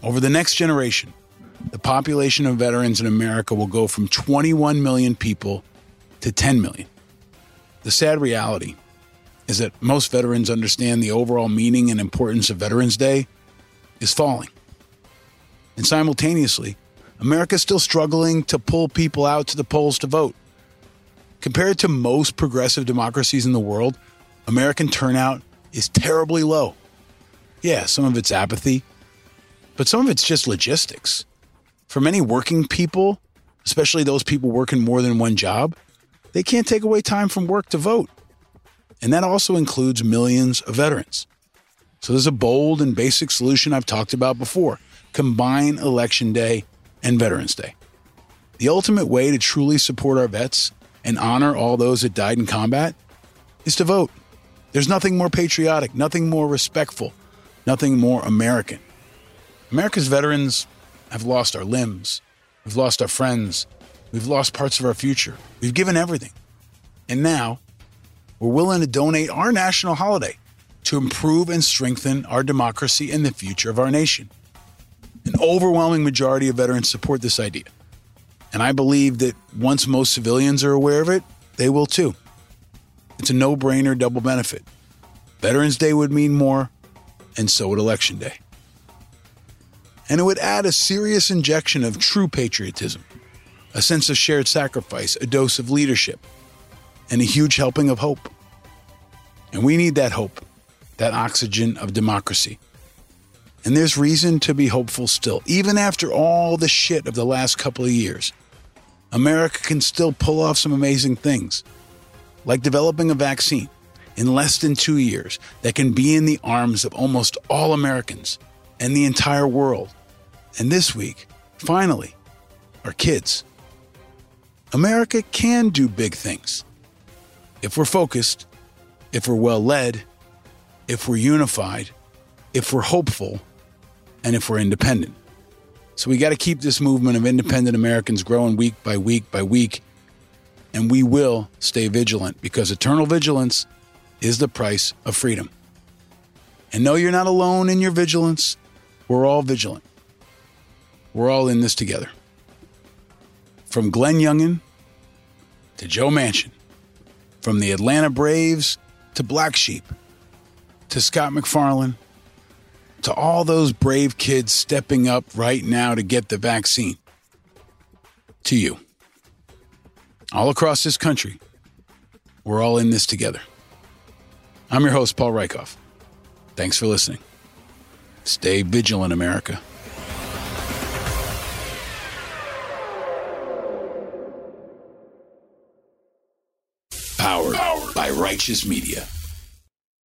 Over the next generation, the population of veterans in America will go from 21 million people to 10 million. The sad reality is that most veterans understand the overall meaning and importance of Veterans Day is falling. And simultaneously, America is still struggling to pull people out to the polls to vote. Compared to most progressive democracies in the world, American turnout is terribly low. Yeah, some of it's apathy, but some of it's just logistics. For many working people, especially those people working more than one job, they can't take away time from work to vote. And that also includes millions of veterans. So there's a bold and basic solution I've talked about before combine Election Day and Veterans Day. The ultimate way to truly support our vets and honor all those that died in combat is to vote. There's nothing more patriotic, nothing more respectful, nothing more American America's veterans have lost our limbs, we've lost our friends, We've lost parts of our future. We've given everything. And now, we're willing to donate our national holiday to improve and strengthen our democracy and the future of our nation. An overwhelming majority of veterans support this idea. And I believe that once most civilians are aware of it, they will too. It's a no brainer double benefit. Veterans Day would mean more, and so would Election Day. And it would add a serious injection of true patriotism, a sense of shared sacrifice, a dose of leadership, and a huge helping of hope. And we need that hope, that oxygen of democracy. And there's reason to be hopeful still, even after all the shit of the last couple of years. America can still pull off some amazing things, like developing a vaccine in less than two years that can be in the arms of almost all Americans and the entire world. And this week, finally, our kids. America can do big things if we're focused, if we're well led, if we're unified, if we're hopeful, and if we're independent. So we got to keep this movement of independent Americans growing week by week by week. And we will stay vigilant because eternal vigilance is the price of freedom. And no, you're not alone in your vigilance. We're all vigilant. We're all in this together. From Glenn Youngkin to Joe Manchin, from the Atlanta Braves to Black Sheep to Scott MacFarlane to all those brave kids stepping up right now to get the vaccine. To you. All across this country, we're all in this together. I'm your host, Paul Rieckhoff. Thanks for listening. Stay vigilant, America. Powered by Righteous Media.